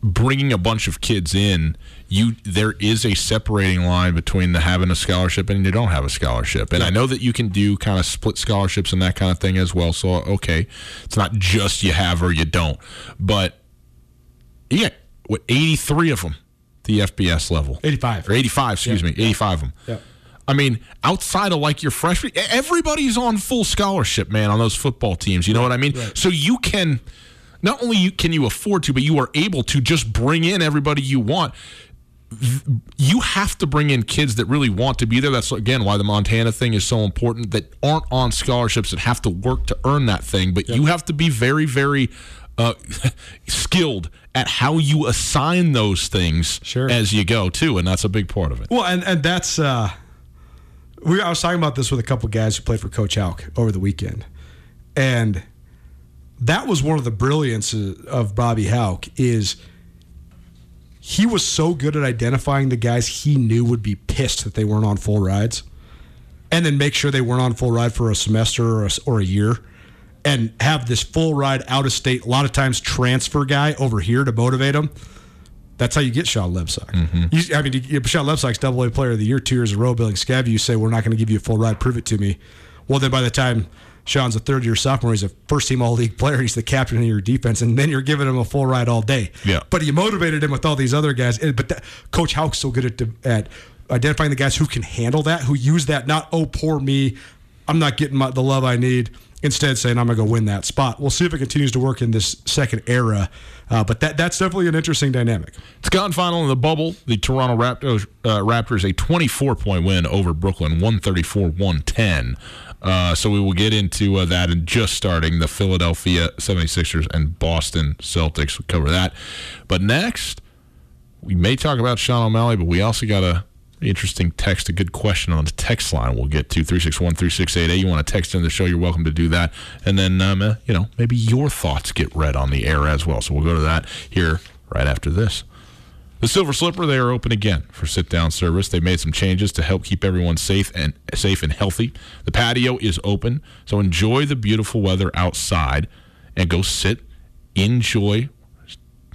S2: bringing a bunch of kids in, you there is a separating line between the having a scholarship and you don't have a scholarship. And I know that you can do kind of split scholarships and that kind of thing as well. So okay, it's not just you have or you don't, but yeah, what eighty three of them, the FBS level,
S1: 85.
S2: or eighty five, excuse
S1: Yeah.
S2: me, eighty five of them.
S1: Yeah.
S2: I mean, outside of like your freshman, everybody's on full scholarship, man, on those football teams. You know what I mean? So you can not only you can you afford to, but you are able to just bring in everybody you want. You have to bring in kids that really want to be there. That's again why the Montana thing is so important. That aren't on scholarships that have to work to earn that thing. But you have to be very, very uh, skilled at how you assign those things
S1: Sure.
S2: as you go too, and that's a big part of it.
S1: Well, and and that's uh, we. I was talking about this with a couple guys who played for Coach Hauck over the weekend, and that was one of the brilliance of Bobby Hauck is he was so good at identifying the guys he knew would be pissed that they weren't on full rides, and then make sure they weren't on full ride for a semester or a, or a year. And have this full ride out of state, a lot of times transfer guy over here to motivate them. That's how you get Sean Lebsack. You, I mean, you, Sean Lebsack's double A player of the year two years in a row, billing scab. You say, we're not going to give you a full ride, prove it to me. Well, then by the time Sean's a third year sophomore, he's a first team all league player, he's the captain of your defense, and then you're giving him a full ride all day.
S2: Yeah.
S1: But you motivated him with all these other guys. But that, Coach Hauck's so good at, at identifying the guys who can handle that, who use that, not, oh, poor me, I'm not getting my, the love I need. Instead, saying I'm going to go win that spot. We'll see if it continues to work in this second era, uh, but that that's definitely an interesting dynamic.
S2: It's gone final in the bubble. The Toronto Raptors, uh, Raptors a 24 point win over Brooklyn, 134 110. Uh, so we will get into uh, that and just starting the Philadelphia 76ers and Boston Celtics. We'll cover that. But next, we may talk about Sean O'Malley, but we also got a interesting text, a good question on the text line we'll get to 361 3688. You want to text in the show, you're welcome to do that. And then, um, uh, you know, maybe your thoughts get read on the air as well. So we'll go to that here right after this. The Silver Slipper, they are open again for sit-down service. They made some changes to help keep everyone safe and safe and healthy. The patio is open, so enjoy the beautiful weather outside and go sit, enjoy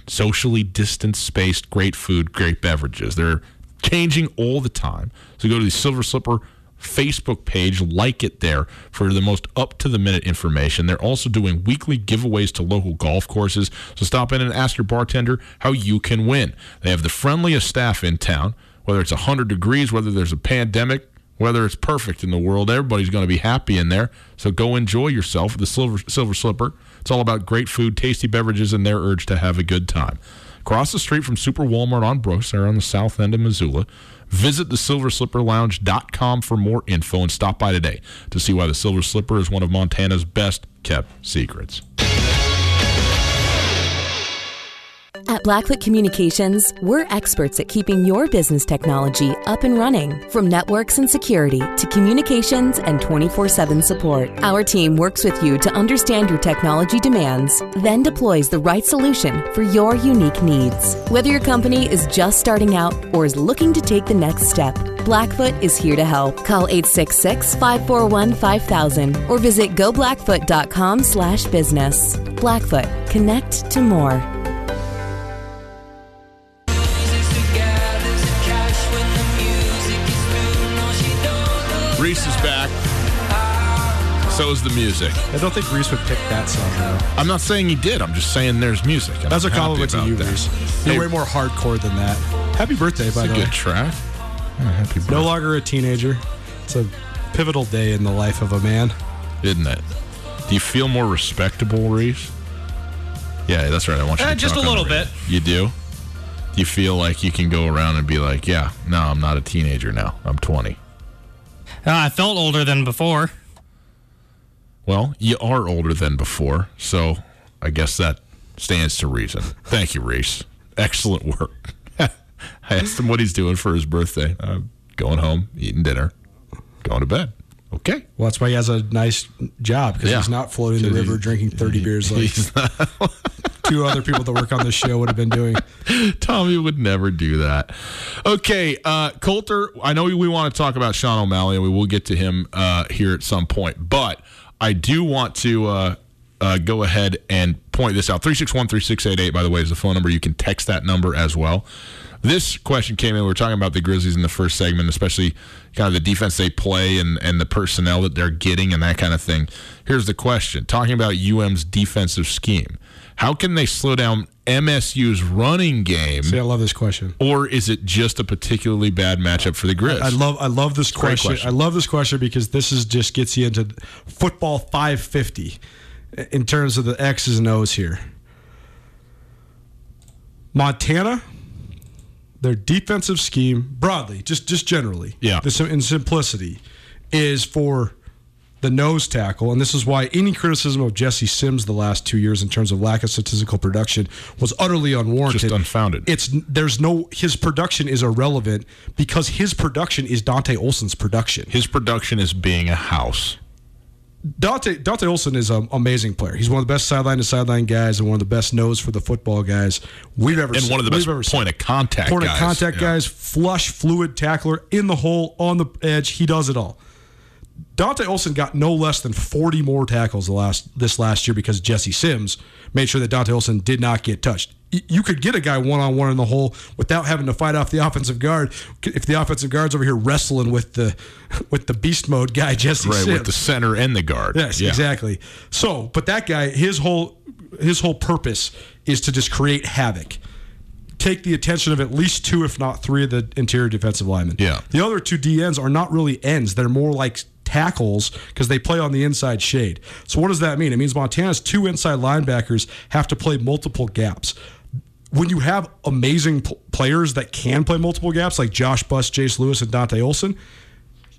S2: socially distanced, spaced, great food, great beverages. They're changing all the time. So go to the Silver Slipper Facebook page, like it there for the most up to the minute information. They're also doing weekly giveaways to local golf courses. So stop in and ask your bartender how you can win. They have the friendliest staff in town, whether it's 100 degrees, whether there's a pandemic, whether it's perfect in the world, everybody's going to be happy in there. So go enjoy yourself at the Silver, Silver Slipper. It's all about great food, tasty beverages, and their urge to have a good time. Across the street from Super Walmart on Brooks, they're on the south end of Missoula. Visit the silverslipperlounge.com for more info and stop by today to see why the Silver Slipper is one of Montana's best kept secrets.
S3: At Blackfoot Communications, we're experts at keeping your business technology up and running. From networks and security to communications and 24 7 support, our team works with you to understand your technology demands, then deploys the right solution for your unique needs. Whether your company is just starting out or is looking to take the next step, Blackfoot is here to help. Call 866 541 5000 or visit goblackfoot.com slash business. Blackfoot, connect to more.
S2: Reese is back. So is the music.
S1: I don't think Reese would pick that song though.
S2: I'm not saying he did. I'm just saying there's music. and
S1: That's a
S2: I'm happy
S1: compliment to you,
S2: that.
S1: Reese. You're
S2: Hey,
S1: way more hardcore than that. Happy birthday, by
S2: It's a
S1: the way.
S2: good track. Yeah, happy birthday.
S1: No longer a teenager. It's a pivotal day in the life of a man.
S2: isn't it? Do you feel more respectable, Reese? Yeah, that's right. I want you
S6: uh,
S2: to
S6: just
S2: talk
S6: a
S2: on the
S6: little
S2: radio. You do? Do you feel like you can go around and be like, yeah, no, I'm not a teenager now. I'm 20.
S6: Uh, I felt older than before.
S2: Well, you are older than before, so I guess that stands to reason. Thank you, Reese. Excellent work. I asked him what he's doing for his birthday. Uh, going home, eating dinner, going to bed. Okay.
S1: Well, that's why he has a nice job because
S2: Yeah.
S1: he's not floating the river drinking 30 beers like two other people that work on this show would have been doing.
S2: Tommy would never do that. Okay, uh, Colter, I know we want to talk about Sean O'Malley, and we will get to him uh, here at some point, but I do want to uh, uh, go ahead and point this out. 361 3688, by the way, is the phone number. You can text that number as well. This question came in. We were talking about the Grizzlies in the first segment, especially kind of the defense they play and, and the personnel that they're getting and that kind of thing. Here's the question talking about UM's defensive scheme. How can they slow down MSU's running game?
S1: See, I love this question.
S2: or is it just a particularly bad matchup for the Grizz?
S1: I love I love this question.
S2: question.
S1: I love this question because this is just gets you into football 550 in terms of the X's and O's here. Montana, their defensive scheme broadly, just just generally,
S2: Yeah.
S1: in simplicity, is for the nose tackle, and this is why any criticism of Jesse Sims the last two years in terms of lack of statistical production was utterly unwarranted.
S2: Just unfounded.
S1: It's there's no his production is irrelevant because his production is Dante Olson's production.
S2: His production is being a house.
S1: Dante Dante Olson is an amazing player. He's one of the best sideline to sideline guys and one of the best nose for the football guys we've ever
S2: And
S1: seen.
S2: one of the best
S1: ever seen.
S2: point of contact
S1: point
S2: guys.
S1: of contact
S2: Yeah.
S1: guys, flush, fluid tackler in the hole, on the edge. He does it all. Dante Olson got no less than 40 more tackles the last this last year because Jesse Sims made sure that Dante Olson did not get touched. You could get a guy one on one in the hole without having to fight off the offensive guard. If the offensive guard's over here wrestling with the with the beast mode guy Jesse
S2: Right,
S1: Sims,
S2: with the center and the guard.
S1: Yes,
S2: Yeah.
S1: exactly. So, but that guy, his whole his whole purpose is to just create havoc. Take the attention of at least two, if not three, of the interior defensive linemen.
S2: Yeah.
S1: The other two DNs are not really ends; they're more like tackles because they play on the inside shade. So, what does that mean? It means Montana's two inside linebackers have to play multiple gaps. When you have amazing p- players that can play multiple gaps, like Josh Buss, Jace Lewis, and Dante Olson,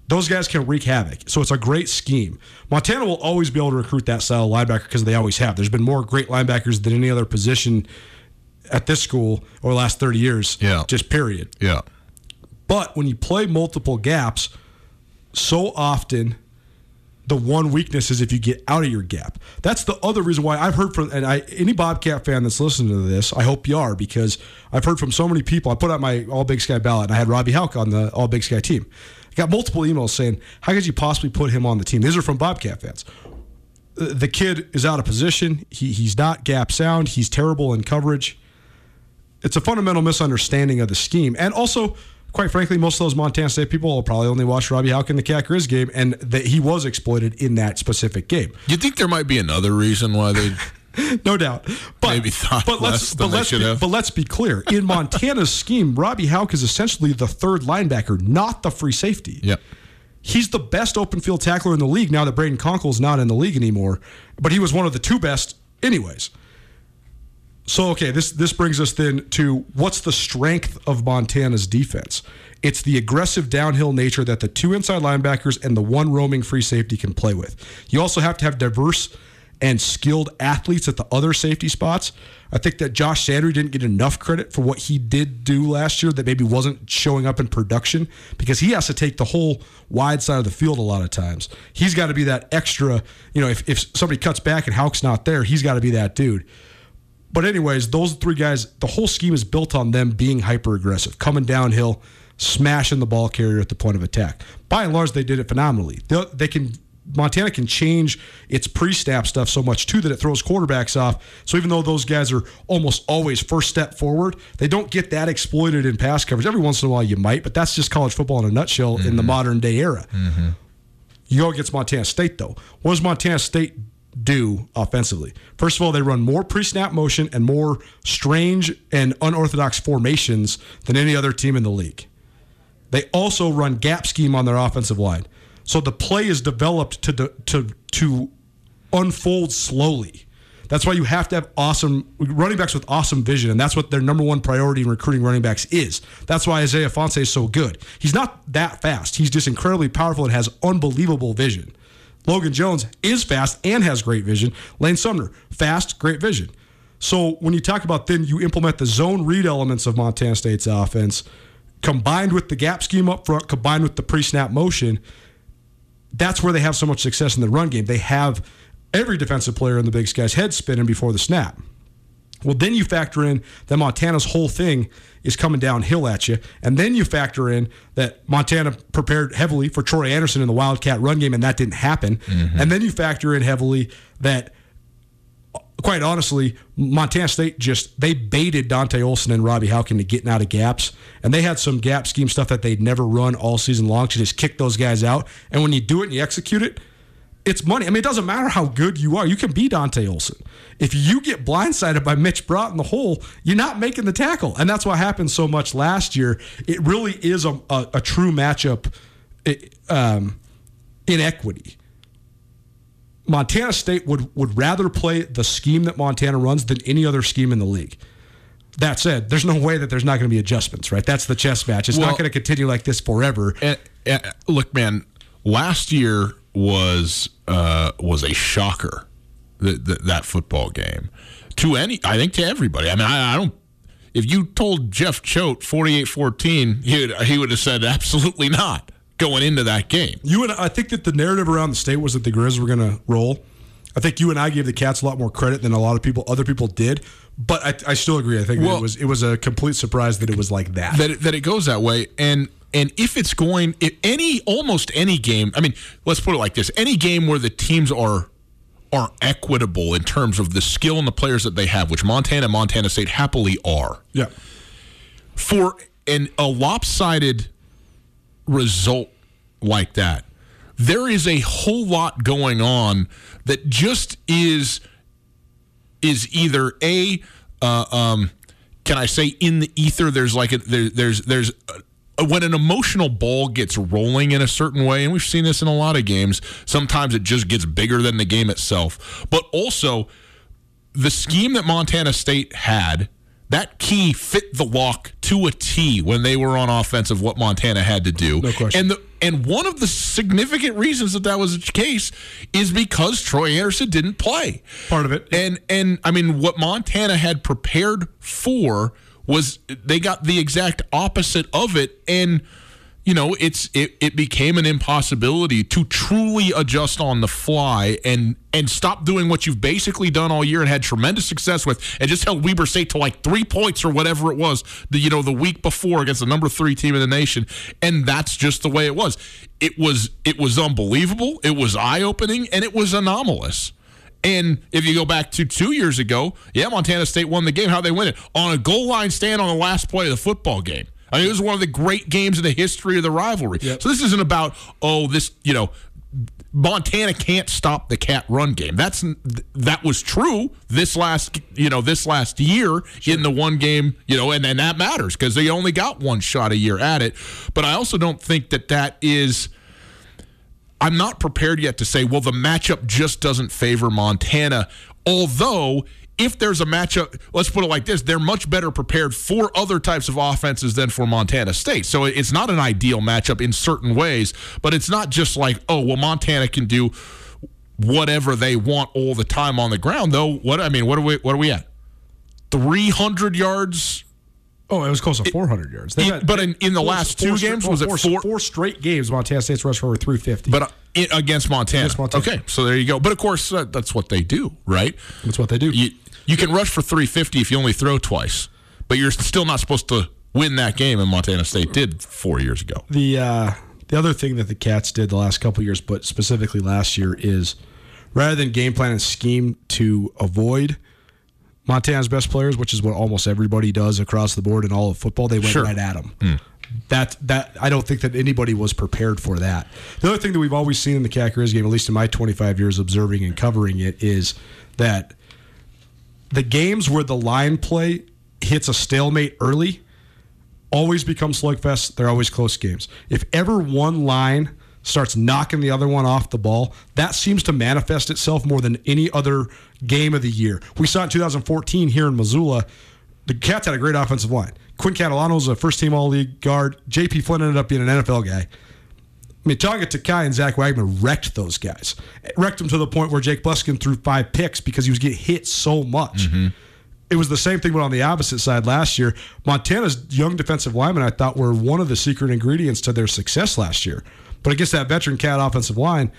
S1: those guys can wreak havoc. So it's a great scheme. Montana will always be able to recruit that style of linebacker because they always have. There's been more great linebackers than any other position at this school over the last 30 years.
S2: Yeah.
S1: Just period.
S2: Yeah.
S1: But when you play multiple gaps, so often the one weakness is if you get out of your gap. That's the other reason why I've heard from and I any Bobcat fan that's listening to this, I hope you are because I've heard from so many people. I put out my All Big Sky ballot and I had Robby Hauck on the All Big Sky team. I got multiple emails saying, "How could you possibly put him on the team?" These are from Bobcat fans. The kid is out of position. He he's not gap sound. He's terrible in coverage it's a fundamental misunderstanding of the scheme. And also, quite frankly, most of those Montana State people will probably only watch Robby Hauck in the Cat Grizz game, and that he was exploited in that specific game.
S2: You think there might be another reason why they
S1: No doubt. But,
S2: Maybe thought
S1: but
S2: less
S1: let's,
S2: than
S1: but
S2: they
S1: let's
S2: should
S1: be,
S2: have.
S1: But let's be clear. In Montana's scheme, Robby Hauck is essentially the third linebacker, not the free safety.
S2: Yep.
S1: He's the best open field tackler in the league now that Brayden Konkol's not in the league anymore, but he was one of the two best anyways. So okay, this this brings us then to what's the strength of Montana's defense? It's the aggressive downhill nature that the two inside linebackers and the one roaming free safety can play with. You also have to have diverse and skilled athletes at the other safety spots. I think that Josh Sandry didn't get enough credit for what he did do last year that maybe wasn't showing up in production because he has to take the whole wide side of the field a lot of times. He's got to be that extra, you know, if, if somebody cuts back and Hauck's not there, he's got to be that dude. But anyways, those three guys, the whole scheme is built on them being hyper aggressive, coming downhill, smashing the ball carrier at the point of attack. By and large, they did it phenomenally. They, they can Montana can change its pre-snap stuff so much too that it throws quarterbacks off. So even though those guys are almost always first step forward, they don't get that exploited in pass coverage. Every once in a while you might, but that's just college football in a nutshell mm-hmm. in the modern day era. Mm-hmm. You go against Montana State though. What does Montana State do offensively? First of all, they run more pre-snap motion and more strange and unorthodox formations than any other team in the league. They also run gap scheme on their offensive line. So the play is developed to to to unfold slowly. That's why you have to have awesome running backs with awesome vision, and that's what their number one priority in recruiting running backs is. That's why Isaiah Ifanse is so good. He's not that fast. He's just incredibly powerful and has unbelievable vision. Logan Jones is fast and has great vision. Lane Sumner, fast, great vision. So when you talk about then you implement the zone read elements of Montana State's offense, combined with the gap scheme up front, combined with the pre-snap motion, that's where they have so much success in the run game. They have every defensive player in the Big Sky's head spinning before the snap. Well, then you factor in that Montana's whole thing is coming downhill at you. And then you factor in that Montana prepared heavily for Troy Andersen in the Wildcat run game, and that didn't happen. Mm-hmm. And then you factor in heavily that quite honestly, Montana State just they baited Dante Olson and Robby Hauck into getting out of gaps, and they had some gap scheme stuff that they'd never run all season long to just kick those guys out. And when you do it and you execute it, it's money. I mean, it doesn't matter how good you are. You can be Dante Olson. If you get blindsided by Mitch Brott in the hole, you're not making the tackle, and that's what happened so much last year. It really is a, a, a true matchup um, inequity Montana State would would rather play the scheme that Montana runs than any other scheme in the league. That said, there's no way that there's not going to be adjustments, right? That's the chess match. It's well, not going to continue like this forever.
S2: And, and, look, man, last year was uh, was a shocker. The, the, that football game to any, I think to everybody. I mean, I, I don't. If you told Jeff Choate 48-14, he would, he would have said absolutely not going into that game.
S1: You and I think that the narrative around the state was that the Grizz were going to roll. I think you and I gave the Cats a lot more credit than a lot of people, other people did. But I, I still agree. I think well, it was it was a complete surprise that it was like that.
S2: That it, that it goes that way, and and if it's going, if any almost any game. I mean, let's put it like this: any game where the teams are are equitable in terms of the skill and the players that they have, which Montana, and Montana State happily are.
S1: Yeah.
S2: For an a lopsided result like that, there is a whole lot going on that just is is either a uh, um, can I say in the ether? There's like a, there, there's there's Uh, when an emotional ball gets rolling in a certain way, and we've seen this in a lot of games. Sometimes it just gets bigger than the game itself, but also the scheme that Montana State had that key fit the lock to a T when they were on offense of what Montana had to do.
S1: No question.
S2: And the and one of the significant reasons that that was the case is because Troy Andersen didn't play.
S1: Part of it.
S2: And and I mean what Montana had prepared for was they got the exact opposite of it and you know, it's it, it became an impossibility to truly adjust on the fly and and stop doing what you've basically done all year and had tremendous success with, and just held Weber State to like three points or whatever it was, the you know the week before against the number three team in the nation, and that's just the way it was. It was it was unbelievable, it was eye opening, and it was anomalous. And if you go back to two years ago, yeah, Montana State won the game. How they win it on a goal line stand on the last play of the football game. I mean, it was one of the great games in the history of the rivalry. Yep. So this isn't about oh, this you know, Montana can't stop the cat run game. That's that was true this last you know this last year sure. in the one game you know, and and that matters because they only got one shot a year at it. But I also don't think that that is. I'm not prepared yet to say, well, the matchup just doesn't favor Montana. Although if there's a matchup, let's put it like this, they're much better prepared for other types of offenses than for Montana State. So it's not an ideal matchup in certain ways, but it's not just like, oh, well, Montana can do whatever they want all the time on the ground. Though, what I mean, what are we what are we at? Three hundred yards
S1: Oh, it was close to 400 yards.
S2: In-
S1: had-
S2: but in- in the last two
S1: straight-
S2: games, was it
S1: four,
S2: four-
S1: four straight games? Montana State's rushed for over 350.
S2: but uh, it, against Montana.
S1: Against Montana.
S2: Okay, so there you go. But of course, uh, that's what they do, right?
S1: that's what they do.
S2: You you can rush for 350 if you only throw twice, but you're still not supposed to win that game. And Montana State did four years ago.
S1: the uh, the other thing that the Cats did the last couple years, but specifically last year, is rather than game plan and scheme to avoid Montana's best players, which is what almost everybody does across the board in all of football, they went
S2: Sure.
S1: right at them. Hmm. That that I don't think that anybody was prepared for that. The other thing that we've always seen in the Cat game, at least in my 25 years observing and covering it, is that the games where the line play hits a stalemate early always become slugfests. They're always close games. If ever one line starts knocking the other one off the ball, that seems to manifest itself more than any other game of the year. We saw it in 2014 here in Missoula. The Cats had a great offensive line. Quinn Catalano was a first team All League guard. JP Flynn ended up being an NFL guy. Mitonga Takai and Zach Wagner wrecked those guys. Wrecked them to the point where Jake Bluskin threw five picks because he was getting hit so much. Mm-hmm. It was the same thing, but on the opposite side last year. Montana's young defensive linemen, I thought, were one of the secret ingredients to their success last year. But against that veteran cat offensive line,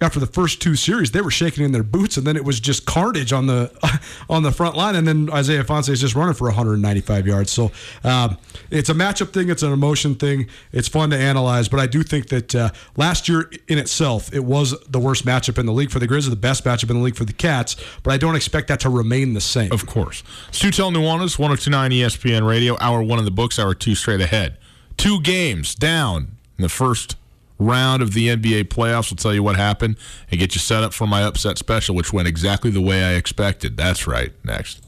S1: after the first two series, they were shaking in their boots, and then it was just carnage on the on the front line. And then Isaiah Ifanse is just running for 195 yards. So um, it's a matchup thing, it's an emotion thing. It's fun to analyze, but I do think that uh, last year in itself, it was the worst matchup in the league for the Grizzlies, the best matchup in the league for the Cats. But I don't expect that to remain the same.
S2: Of course. Stutel Nuanez, 1029 ESPN Radio, hour one in the books, hour two straight ahead. Two games down in the first round of the NBA playoffs. We'll tell you what happened and get you set up for my upset special, which went exactly the way I expected. That's right. Next.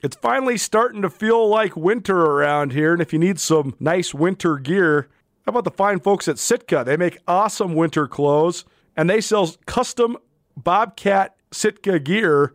S1: It's finally starting to feel like winter around here, and if you need some nice winter gear, how about the fine folks at Sitka? They make awesome winter clothes, and they sell custom Bobcat Sitka gear